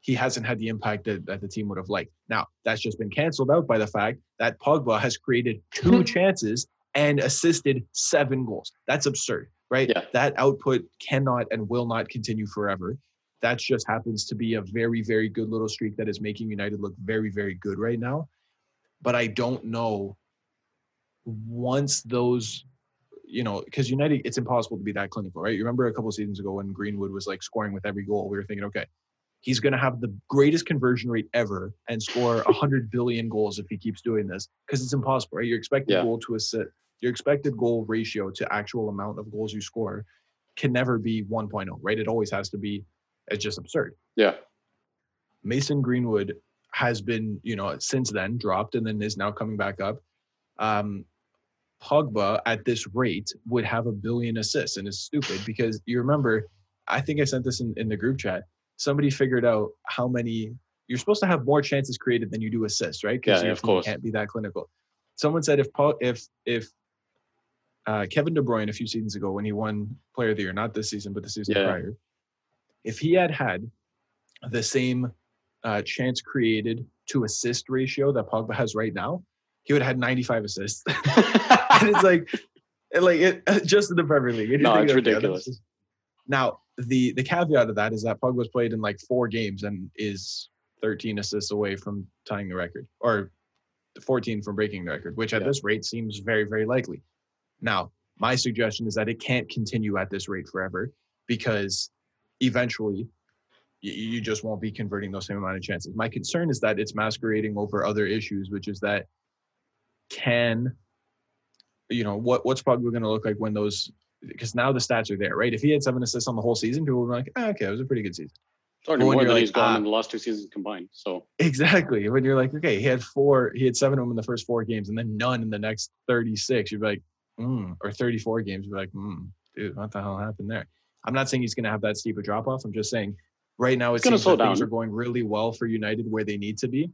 B: he hasn't had the impact that, that the team would have liked. Now, that's just been canceled out by the fact that Pogba has created two chances and assisted seven goals. That's absurd, right?
A: Yeah.
B: That output cannot and will not continue forever. That just happens to be a very, very good little streak that is making United look very, very good right now. But I don't know once those you know, because United, it's impossible to be that clinical, right? You remember a couple of seasons ago when Greenwood was like scoring with every goal, we were thinking, okay, he's going to have the greatest conversion rate ever and score 100 billion goals if he keeps doing this because it's impossible, right? Your expected
A: Yeah.
B: goal to assist, your expected goal ratio to actual amount of goals you score can never be 1.0, right? It always has to be, it's just absurd.
A: Yeah.
B: Mason Greenwood has been, you know, since then dropped and then is now coming back up. Um, Pogba at this rate would have a billion assists, and it's stupid because you remember, I think I sent this in, in the group chat. Somebody figured out how many you're supposed to have more chances created than you do assists, right?
A: Yeah,
B: your
A: of course.
B: can't be that clinical. Someone said if Pog, if if uh, Kevin De Bruyne a few seasons ago when he won Player of the Year, not this season but the season
A: Yeah.
B: prior, if he had had the same uh, chance created to assist ratio that Pogba has right now, he would have had 95 assists. and it's like, like it just in the Premier League.
A: No, it's ridiculous.
B: Now the the caveat of that is that Pogba's played in like four games and is 13 assists away from tying the record, or 14 from breaking the record, which at
A: Yeah.
B: this rate seems very very likely. Now, my suggestion is that it can't continue at this rate forever because eventually you, just won't be converting those same amount of chances. My concern is that it's masquerading over other issues, which is that can you know what what's Pogba going to look like when those because now the stats are there, right? If he had seven assists on the whole season, people would be like, "Ah, okay, it was a pretty good season.
A: It's already
B: When
A: more than
B: like,
A: he's gone
B: ah.
A: in the last two seasons combined. So
B: Exactly. When you're like, okay, he had four, he had seven of them in the first four games, and then none in the next 36. You'd be like, hmm, or 34 games. You'd be like, hmm, dude, what the hell happened there? I'm not saying he's going to have that steep a drop off. I'm just saying right now it
A: It's gonna
B: seems
A: slow
B: that things are going really well for United where they need to be,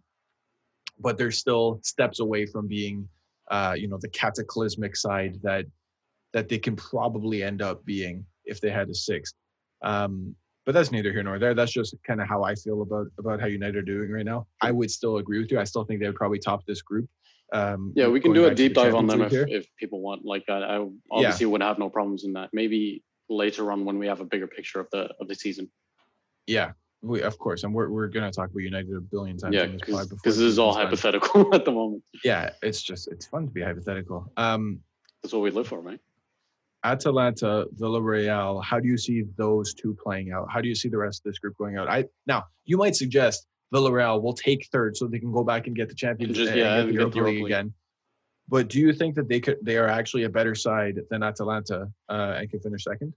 B: but they're still steps away from being, uh, you know, the cataclysmic side that that they can probably end up being if they had a six. Um, but that's neither here nor there. That's just kind of how I feel about about how United are doing right now. I would still agree with you. I still think they would probably top this group. Um,
A: yeah, we can do a deep dive on them if, if people want. Like I, I obviously would have no problems in that. Maybe later on when we have a bigger picture of the of the season.
B: Yeah, we, of course, and we're we're gonna talk about United a billion times.
A: Yeah,
B: this
A: because
B: before
A: this is all
B: done.
A: hypothetical at the moment.
B: Yeah, it's just it's fun to be hypothetical. Um,
A: That's what we live for, right?
B: Atalanta, Villarreal. How do you see those two playing out? How do you see the rest of this group going out? I now you might suggest Villarreal will take third so they can go back and get the Champions and
A: yeah,
B: get
A: and
B: the Europa League
A: League.
B: again. But do you think that they could they are actually a better side than Atalanta uh, and can finish second?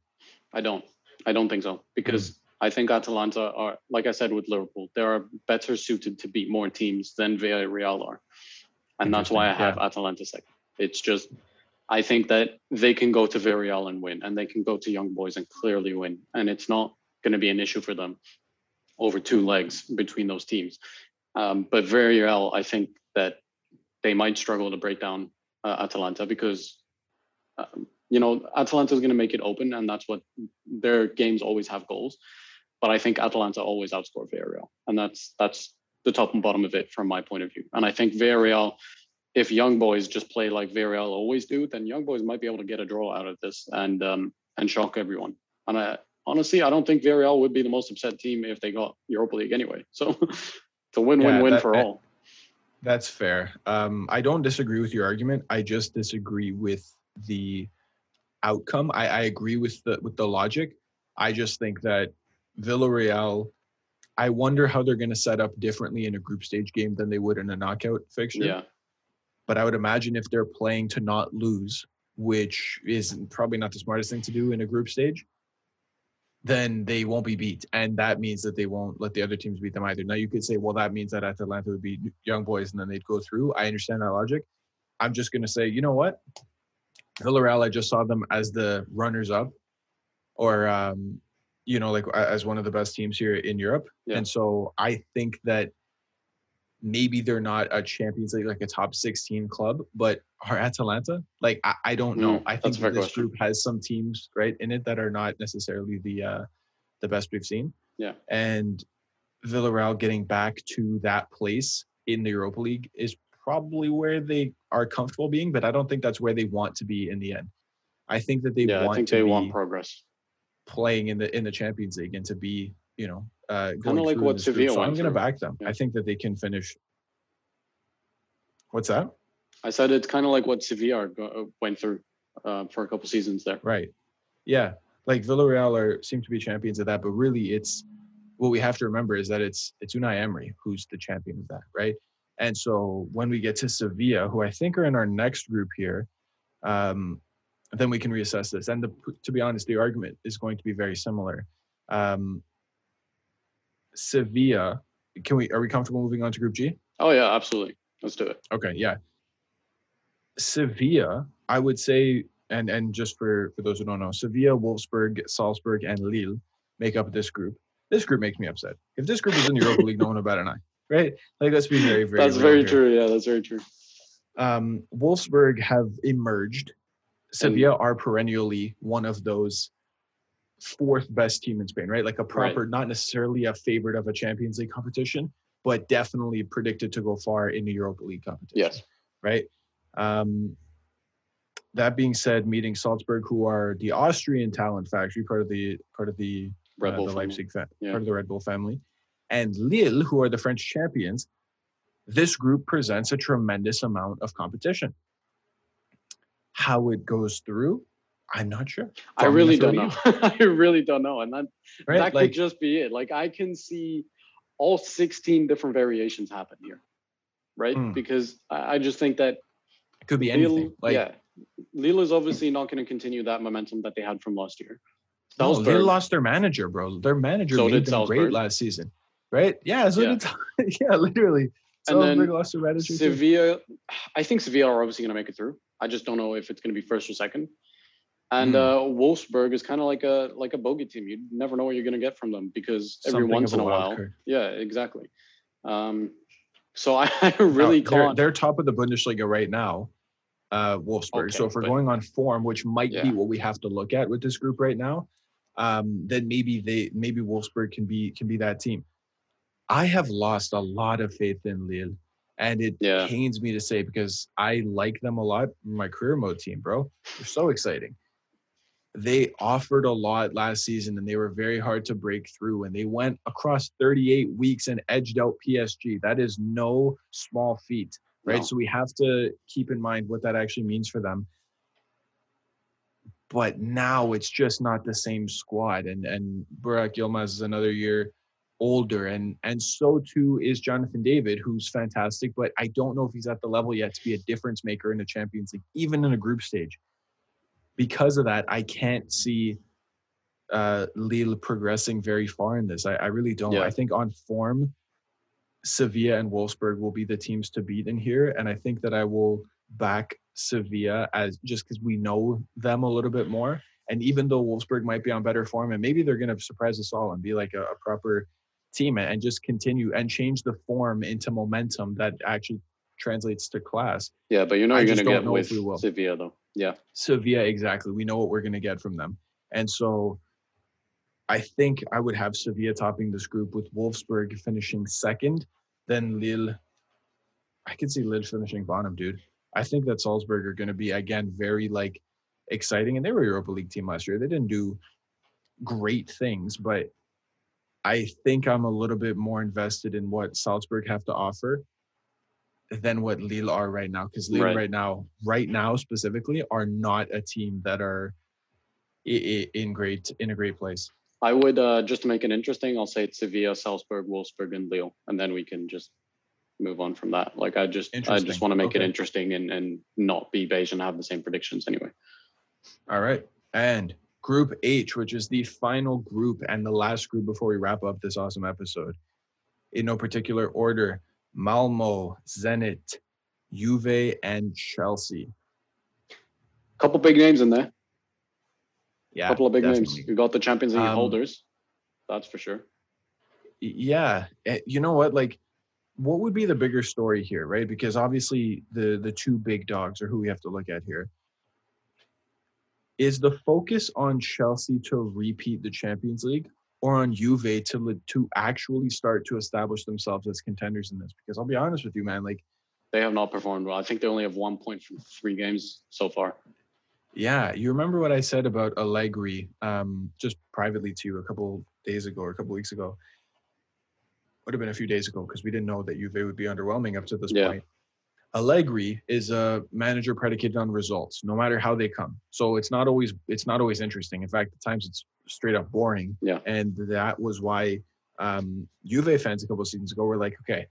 A: I don't. I don't think so because
B: Hmm.
A: I think Atalanta are, like I said with Liverpool, they are better suited to beat more teams than Villarreal are, and that's why I have Atalanta second. It's just I think that they can go to Villarreal and win, and they can go to Young Boys and clearly win, and it's not going to be an issue for them over two legs between those teams. Um, but Villarreal, I think that they might struggle to break down uh, Atalanta because um, you know Atalanta is going to make it open, and that's what their games always have goals. but I think Atalanta always outscore Villarreal, and that's that's the top and bottom of it from my point of view. And I think Villarreal, if young boys just play like Villarreal always do, then young boys might be able to get a draw out of this and um, and shock everyone. And I honestly, I don't think Villarreal would be the most upset team if they got Europa League anyway. So it's a win-win-win yeah, for all.
B: That's fair. Um, I don't disagree with your argument. I just disagree with the outcome. I, I agree with the with the logic. I just think that Villarreal. I wonder how they're going to set up differently in a group stage game than they would in a knockout fixture.
A: Yeah.
B: But I would imagine if they're playing to not lose, which is probably not the smartest thing to do in a group stage, then they won't be beat. And that means that they won't let the other teams beat them either. Now, you could say, well, that means that Atalanta would be young boys and then they'd go through. I understand that logic. I'm just going to say, you know what? Villarreal, I just saw them as the runners up or, um, you know, like as one of the best teams here in Europe. Yeah. And so I think that maybe they're not a Champions League, like a top 16 club, but are Atalanta? Like, I, I don't know. Mm, I think this question. group has some teams, right, in it that are not necessarily the uh, the best we've seen.
A: Yeah.
B: And Villarreal getting back to that place in the Europa League is probably where they are comfortable being, but I don't think that's where they want to be in the end. I think that they yeah, want I think
A: they want progress
B: playing in the in the Champions League and to be, you know, uh,
A: kind of like what Sevilla.
B: So I'm going to back them. Yeah. I think that they can finish. What's that?
A: I said it's kind of like what Sevilla uh, went through uh, for a couple seasons there.
B: Right. Yeah. Like Villarreal are seem to be champions of that, but really it's what we have to remember is that it's it's Unai Emery who's the champion of that, right? And so when we get to Sevilla, who I think are in our next group here, um, then we can reassess this. And the, to be honest, the argument is going to be very similar. Um, Sevilla, can we? Are we comfortable moving on to Group
A: G? Oh yeah, absolutely. Let's do it.
B: Okay, yeah. Sevilla, I would say, and and just for for those who don't know, Sevilla, Wolfsburg, Salzburg, and Lille make up this group. This group makes me upset. If this group is in the Europa League, no one bat an eye, right? Like let's be very, very.
A: That's very here. true. Yeah, that's very true.
B: Um, Wolfsburg have emerged. Sevilla and, are perennially one of those fourth best team in Spain, right? Like a proper, right. not necessarily a favorite of a Champions League competition, but definitely predicted to go far in the Europa League competition.
A: Yes.
B: Right. Um, that being said, meeting Salzburg, who are the Austrian talent factory, part of the part of the,
A: Red
B: uh, the Leipzig fa- yeah. part of the Red Bull family, and Lille, who are the French champions. This group presents a tremendous amount of competition. How it goes through, I'm not sure.
A: I really don't know. I really don't know, and that right? that like, could just be it. Like I can see all 16 different variations happen here, right? Hmm. Because I, I, just think that
B: it could be anything. Lille,
A: like, yeah, Lille is obviously not going to continue that momentum that they had from last year.
B: No, they lost their manager, bro. Their manager so made them Salzburg. great last season, right? Yeah, so yeah. did yeah, literally.
A: And then lost their manager Sevilla, too. I think Sevilla are obviously going to make it through. I just don't know if it's going to be first or second. And mm. uh, Wolfsburg is kind of like a like a bogey team. You never know what you're going to get from them because every Something once in a, while, card. yeah, exactly. Um, so I, I really
B: they're, they're, top of the Bundesliga right now, uh, Wolfsburg. Okay, so if we're going on form, which might yeah. be what we have to look at with this group right now, um, then maybe they maybe Wolfsburg can be can be that team. I have lost a lot of faith in Lille, and it yeah. pains me to say because I like them a lot. My career mode team, bro, they're so exciting they offered a lot last season and they were very hard to break through and they went across 38 weeks and edged out PSG. That is no small feat, right? No. So we have to keep in mind what that actually means for them. But now it's just not the same squad and and Burak Yilmaz is another year older and and so too is Jonathan David who's fantastic but I don't know if he's at the level yet to be a difference maker in the Champions League even in a group stage because of that, I can't see uh, Lille progressing very far in this. I, I really don't. Yeah. I think on form, Sevilla and Wolfsburg will be the teams to beat in here, and I think that I will back Sevilla as just because we know them a little bit more. And even though Wolfsburg might be on better form, and maybe they're going to surprise us all and be like a, a proper team and just continue and change the form into momentum that actually translates to class.
A: Yeah, but you know you're going to get with Sevilla though. Yeah.
B: Sevilla, exactly. We know what we're going to get from them. And so I think I would have Sevilla topping this group with Wolfsburg finishing second, then Lille. I could see Lille finishing bottom, dude. I think that Salzburg are going to be again very like exciting, and they were a Europa League team last year. They didn't do great things, but I think I'm a little bit more invested in what Salzburg have to offer than what Lille are right now. Because Lille
A: Right.
B: right. now, right now specifically, are not a team that are in great in a great place.
A: I would uh, just to make it interesting. I'll say it's Sevilla, Salzburg, Wolfsburg, and Lille, and then we can just move on from that. Like I just, I just want to make it interesting and and not be beige and have the same predictions anyway.
B: All right. And Group H, which is the final group and the last group before we wrap up this awesome episode. In no particular order Malmo, Zenit, Juve, and Chelsea.
A: couple big names in there.
B: Yeah.
A: couple of big names. You got the Champions League
B: Um,
A: holders. That's for sure.
B: Yeah. eh, You know what? Like, what would be the bigger story here, right? Because obviously the the two big dogs are who we have to look at here. Is the focus on Chelsea to repeat the Champions League or on Juve to to actually start to establish themselves as contenders in this? Because I'll be honest with you, man, like
A: They have not performed well. I think they only have one point from three games so far.
B: Yeah, you remember what I said about Allegri, um, just privately to you a couple days ago or a couple weeks ago. Would have been a few days ago because we didn't know that Juve would be underwhelming up to this
A: Yeah.
B: point. Allegri is a manager predicated on results, no matter how they come. So it's not always it's not always interesting. In fact, at times it's straight up boring.
A: Yeah.
B: And that was why um, Juve fans a couple of seasons ago were like, okay,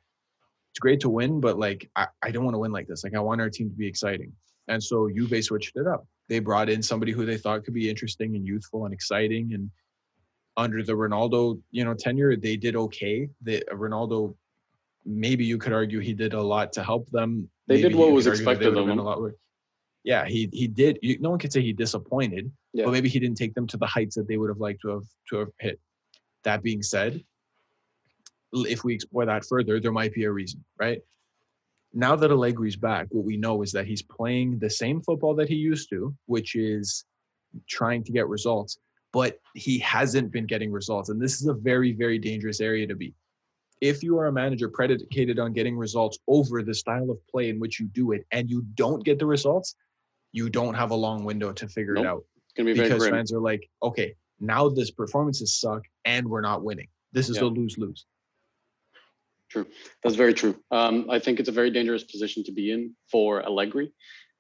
B: it's great to win, but like I, I don't want to win like this. Like I want our team to be exciting. And so Juve switched it up. They brought in somebody who they thought could be interesting and youthful and exciting. And under the Ronaldo, you know, tenure, they did okay. The Ronaldo, maybe you could argue he did a lot to help them.
A: They
B: Maybe
A: did what was
B: could argue that they
A: expected of them.
B: a lot worse. Yeah, he he did. You, no one could say he disappointed,
A: Yeah.
B: but maybe he didn't take them to the heights that they would have liked to have to have hit. That being said, if we explore that further, there might be a reason, right? Now that Allegri's back, what we know is that he's playing the same football that he used to, which is trying to get results, but he hasn't been getting results. And this is a very, very dangerous area to be. If you are a manager predicated on getting results over the style of play in which you do it, and you don't get the results, you don't have a long window to figure it out
A: It's gonna be
B: because fans are like, okay, now this performances suck and we're not winning. This is
A: Yeah.
B: a lose lose. True.
A: That's very true. Um, I think it's a very dangerous position to be in for Allegri,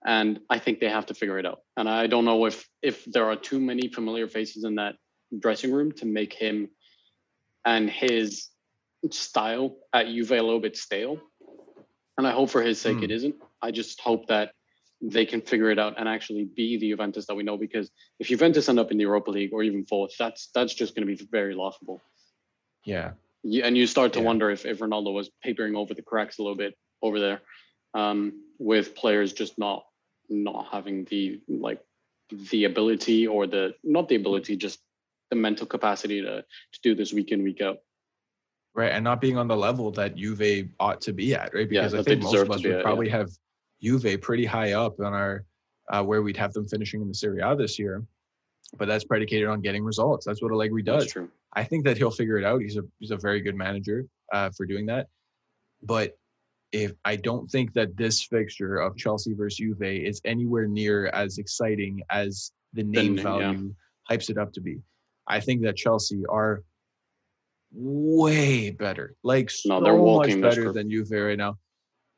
A: and I think they have to figure it out. And I don't know if if there are too many familiar faces in that dressing room to make him and his style at Juve a little bit stale. And I hope for his sake
B: Hmm.
A: it isn't. I just hope that they can figure it out and actually be the Juventus that we know. Because if Juventus end up in the Europa League or even fourth, that's that's just going to be very laughable.
B: Yeah.
A: You, and you start to
B: Yeah.
A: wonder if, if Ronaldo was papering over the cracks a little bit over there, um, with players just not not having the like the ability or the not the ability, just the mental capacity to to do this week in week out.
B: Right. And not being on the level that Juve ought to be at, right?
A: Yeah,
B: Because I think most of us would
A: at, yeah.
B: probably have Juve pretty high up on our uh, where we'd have them finishing in the Serie A this year. But that's predicated on getting results. That's what Allegri does.
A: That's true.
B: I think that he'll figure it out. He's a he's a very good manager uh, for doing that. But if I don't think that this fixture of Chelsea versus Juve is anywhere near as exciting as the name
A: yeah.
B: value hypes it up to be. I think that Chelsea are way better, like so
A: No, they're walking
B: much better
A: group.
B: than Juve right now.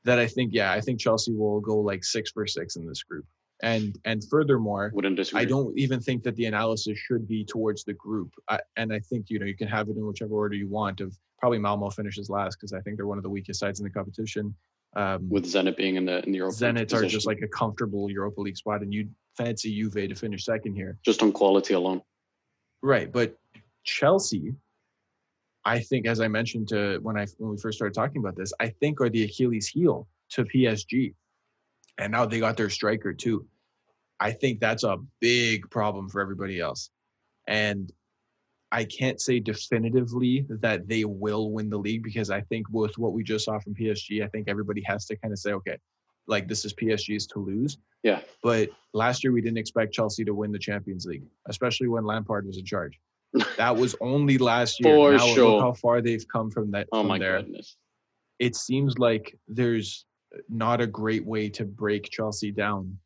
B: That I think, yeah, I think Chelsea will go like six for six in this group. And and furthermore,
A: Wouldn't disagree.
B: I don't even think that the analysis should be towards the group. I, and I think you know you can have it in whichever order you want. Of probably Malmo finishes last because I think they're one of the weakest sides in the competition. Um,
A: with Zenit being in the in the Europa
B: Zenit are just like a comfortable Europa League spot, and you'd fancy Juve to finish second here,
A: just on quality alone.
B: right? But Chelsea, I think, as I mentioned to when I when we first started talking about this, I think are the Achilles heel to PSG, and now they got their striker too. I think that's a big problem for everybody else, and I can't say definitively that they will win the league because I think with what we just saw from PSG, I think everybody has to kind of say, okay, like this is PSG's to lose.
A: Yeah.
B: But last year we didn't expect Chelsea to win the Champions League, especially when Lampard was in charge. That was only last year.
A: For
B: now
A: sure.
B: how far they've come from that.
A: Oh
B: from
A: my
B: there.
A: goodness.
B: It seems like there's not a great way to break Chelsea down.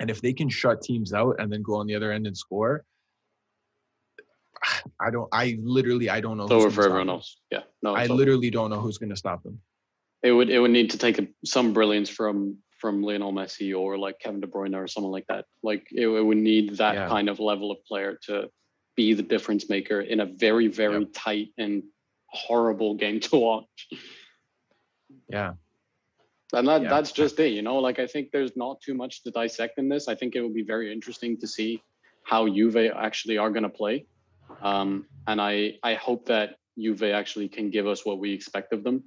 B: And if they can shut teams out and then go on the other end and score, I don't. I literally, I don't know.
A: It's
B: who's
A: over for everyone
B: them.
A: else. Yeah. No,
B: I
A: over.
B: literally don't know who's going to stop them.
A: it would it would need to take a, some brilliance from from Lionel Messi or like Kevin De Bruyne or someone like that. Like it, it would need that
B: Yeah.
A: kind of level of player to be the difference maker in a very very tight and horrible game to watch.
B: Yeah.
A: And that,
B: Yeah.
A: that's just it, you know. Like I think there's not too much to dissect in this. I think it will be very interesting to see how Juve actually are going to play, um, and I I hope that Juve actually can give us what we expect of them,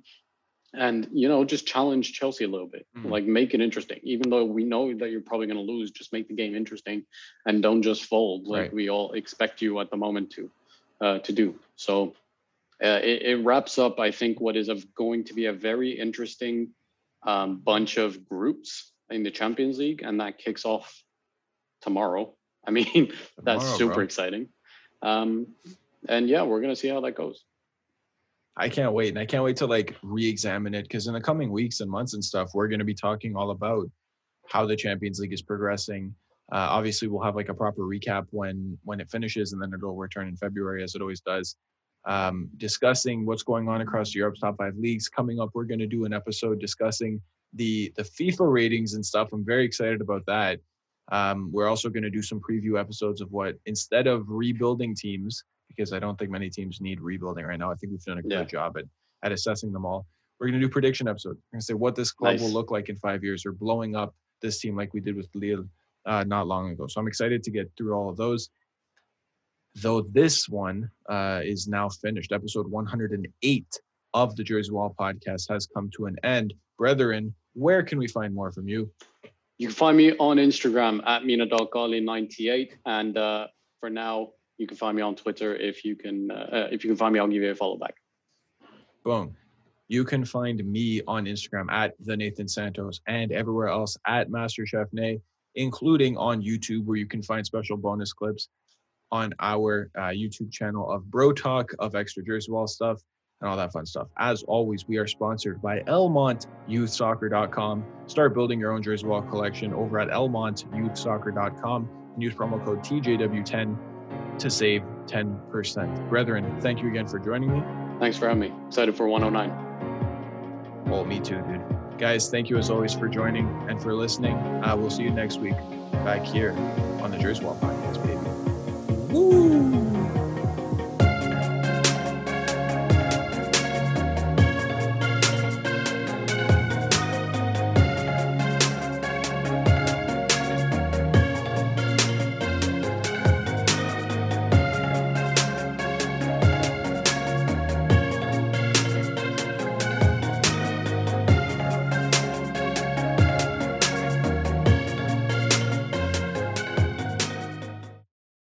A: and you know just challenge Chelsea a little bit,
B: Mhm.
A: like make it interesting. Even though we know that you're probably going to lose, just make the game interesting, and don't just fold like
B: Right.
A: we all expect you at the moment to uh, to do. So uh, it, it wraps up, I think, what is going to be a very interesting um, bunch of groups in the Champions League, and that kicks off tomorrow. I mean, that's
B: Tomorrow,
A: super
B: bro.
A: exciting. Um, and yeah, we're gonna see how that goes.
B: I can't wait. And I can't wait to like re-examine it because in the coming weeks and months and stuff, we're going to be talking all about how the Champions League is progressing. Uh, obviously, we'll have like a proper recap when when it finishes, and then it'll return in February as it always does. Um, discussing what's going on across Europe's top five leagues. Coming up, we're going to do an episode discussing the the FIFA ratings and stuff. I'm very excited about that. Um, we're also going to do some preview episodes of what instead of rebuilding teams, because I don't think many teams need rebuilding right now. I think we've done a good
A: Yeah.
B: job at at assessing them all. We're going to do prediction episodes. We're going to say what this club will look like in five years, or blowing up this team like we did with Lille uh, not long ago. So I'm excited to get through all of those. Though this one uh, is now finished, episode 108 of the Jersey Wall podcast has come to an end. Brethren, where can we find more from you?
A: You can find me on Instagram at mina.gali98, and uh, for now, you can find me on Twitter. If you can, uh, if you can find me, I'll give you a follow back.
B: Boom. You can find me on Instagram at the Nathan Santos and everywhere else at Master Chef Nay, including on YouTube, where you can find special bonus clips on our uh, YouTube channel of Bro Talk, of Extra Jersey Wall stuff, and all that fun stuff. As always, we are sponsored by ElmontYouthSoccer.com. Start building your own Jersey Wall collection over at ElmontYouthSoccer.com and use promo code TJW10 to save 10%. Brethren, thank you again for joining me.
A: Thanks for having me. Excited for 109.
B: Well, me too, dude. Guys, thank you as always for joining and for listening. Uh, we'll see you next week back here on the Jersey Wall podcast, baby. Woo!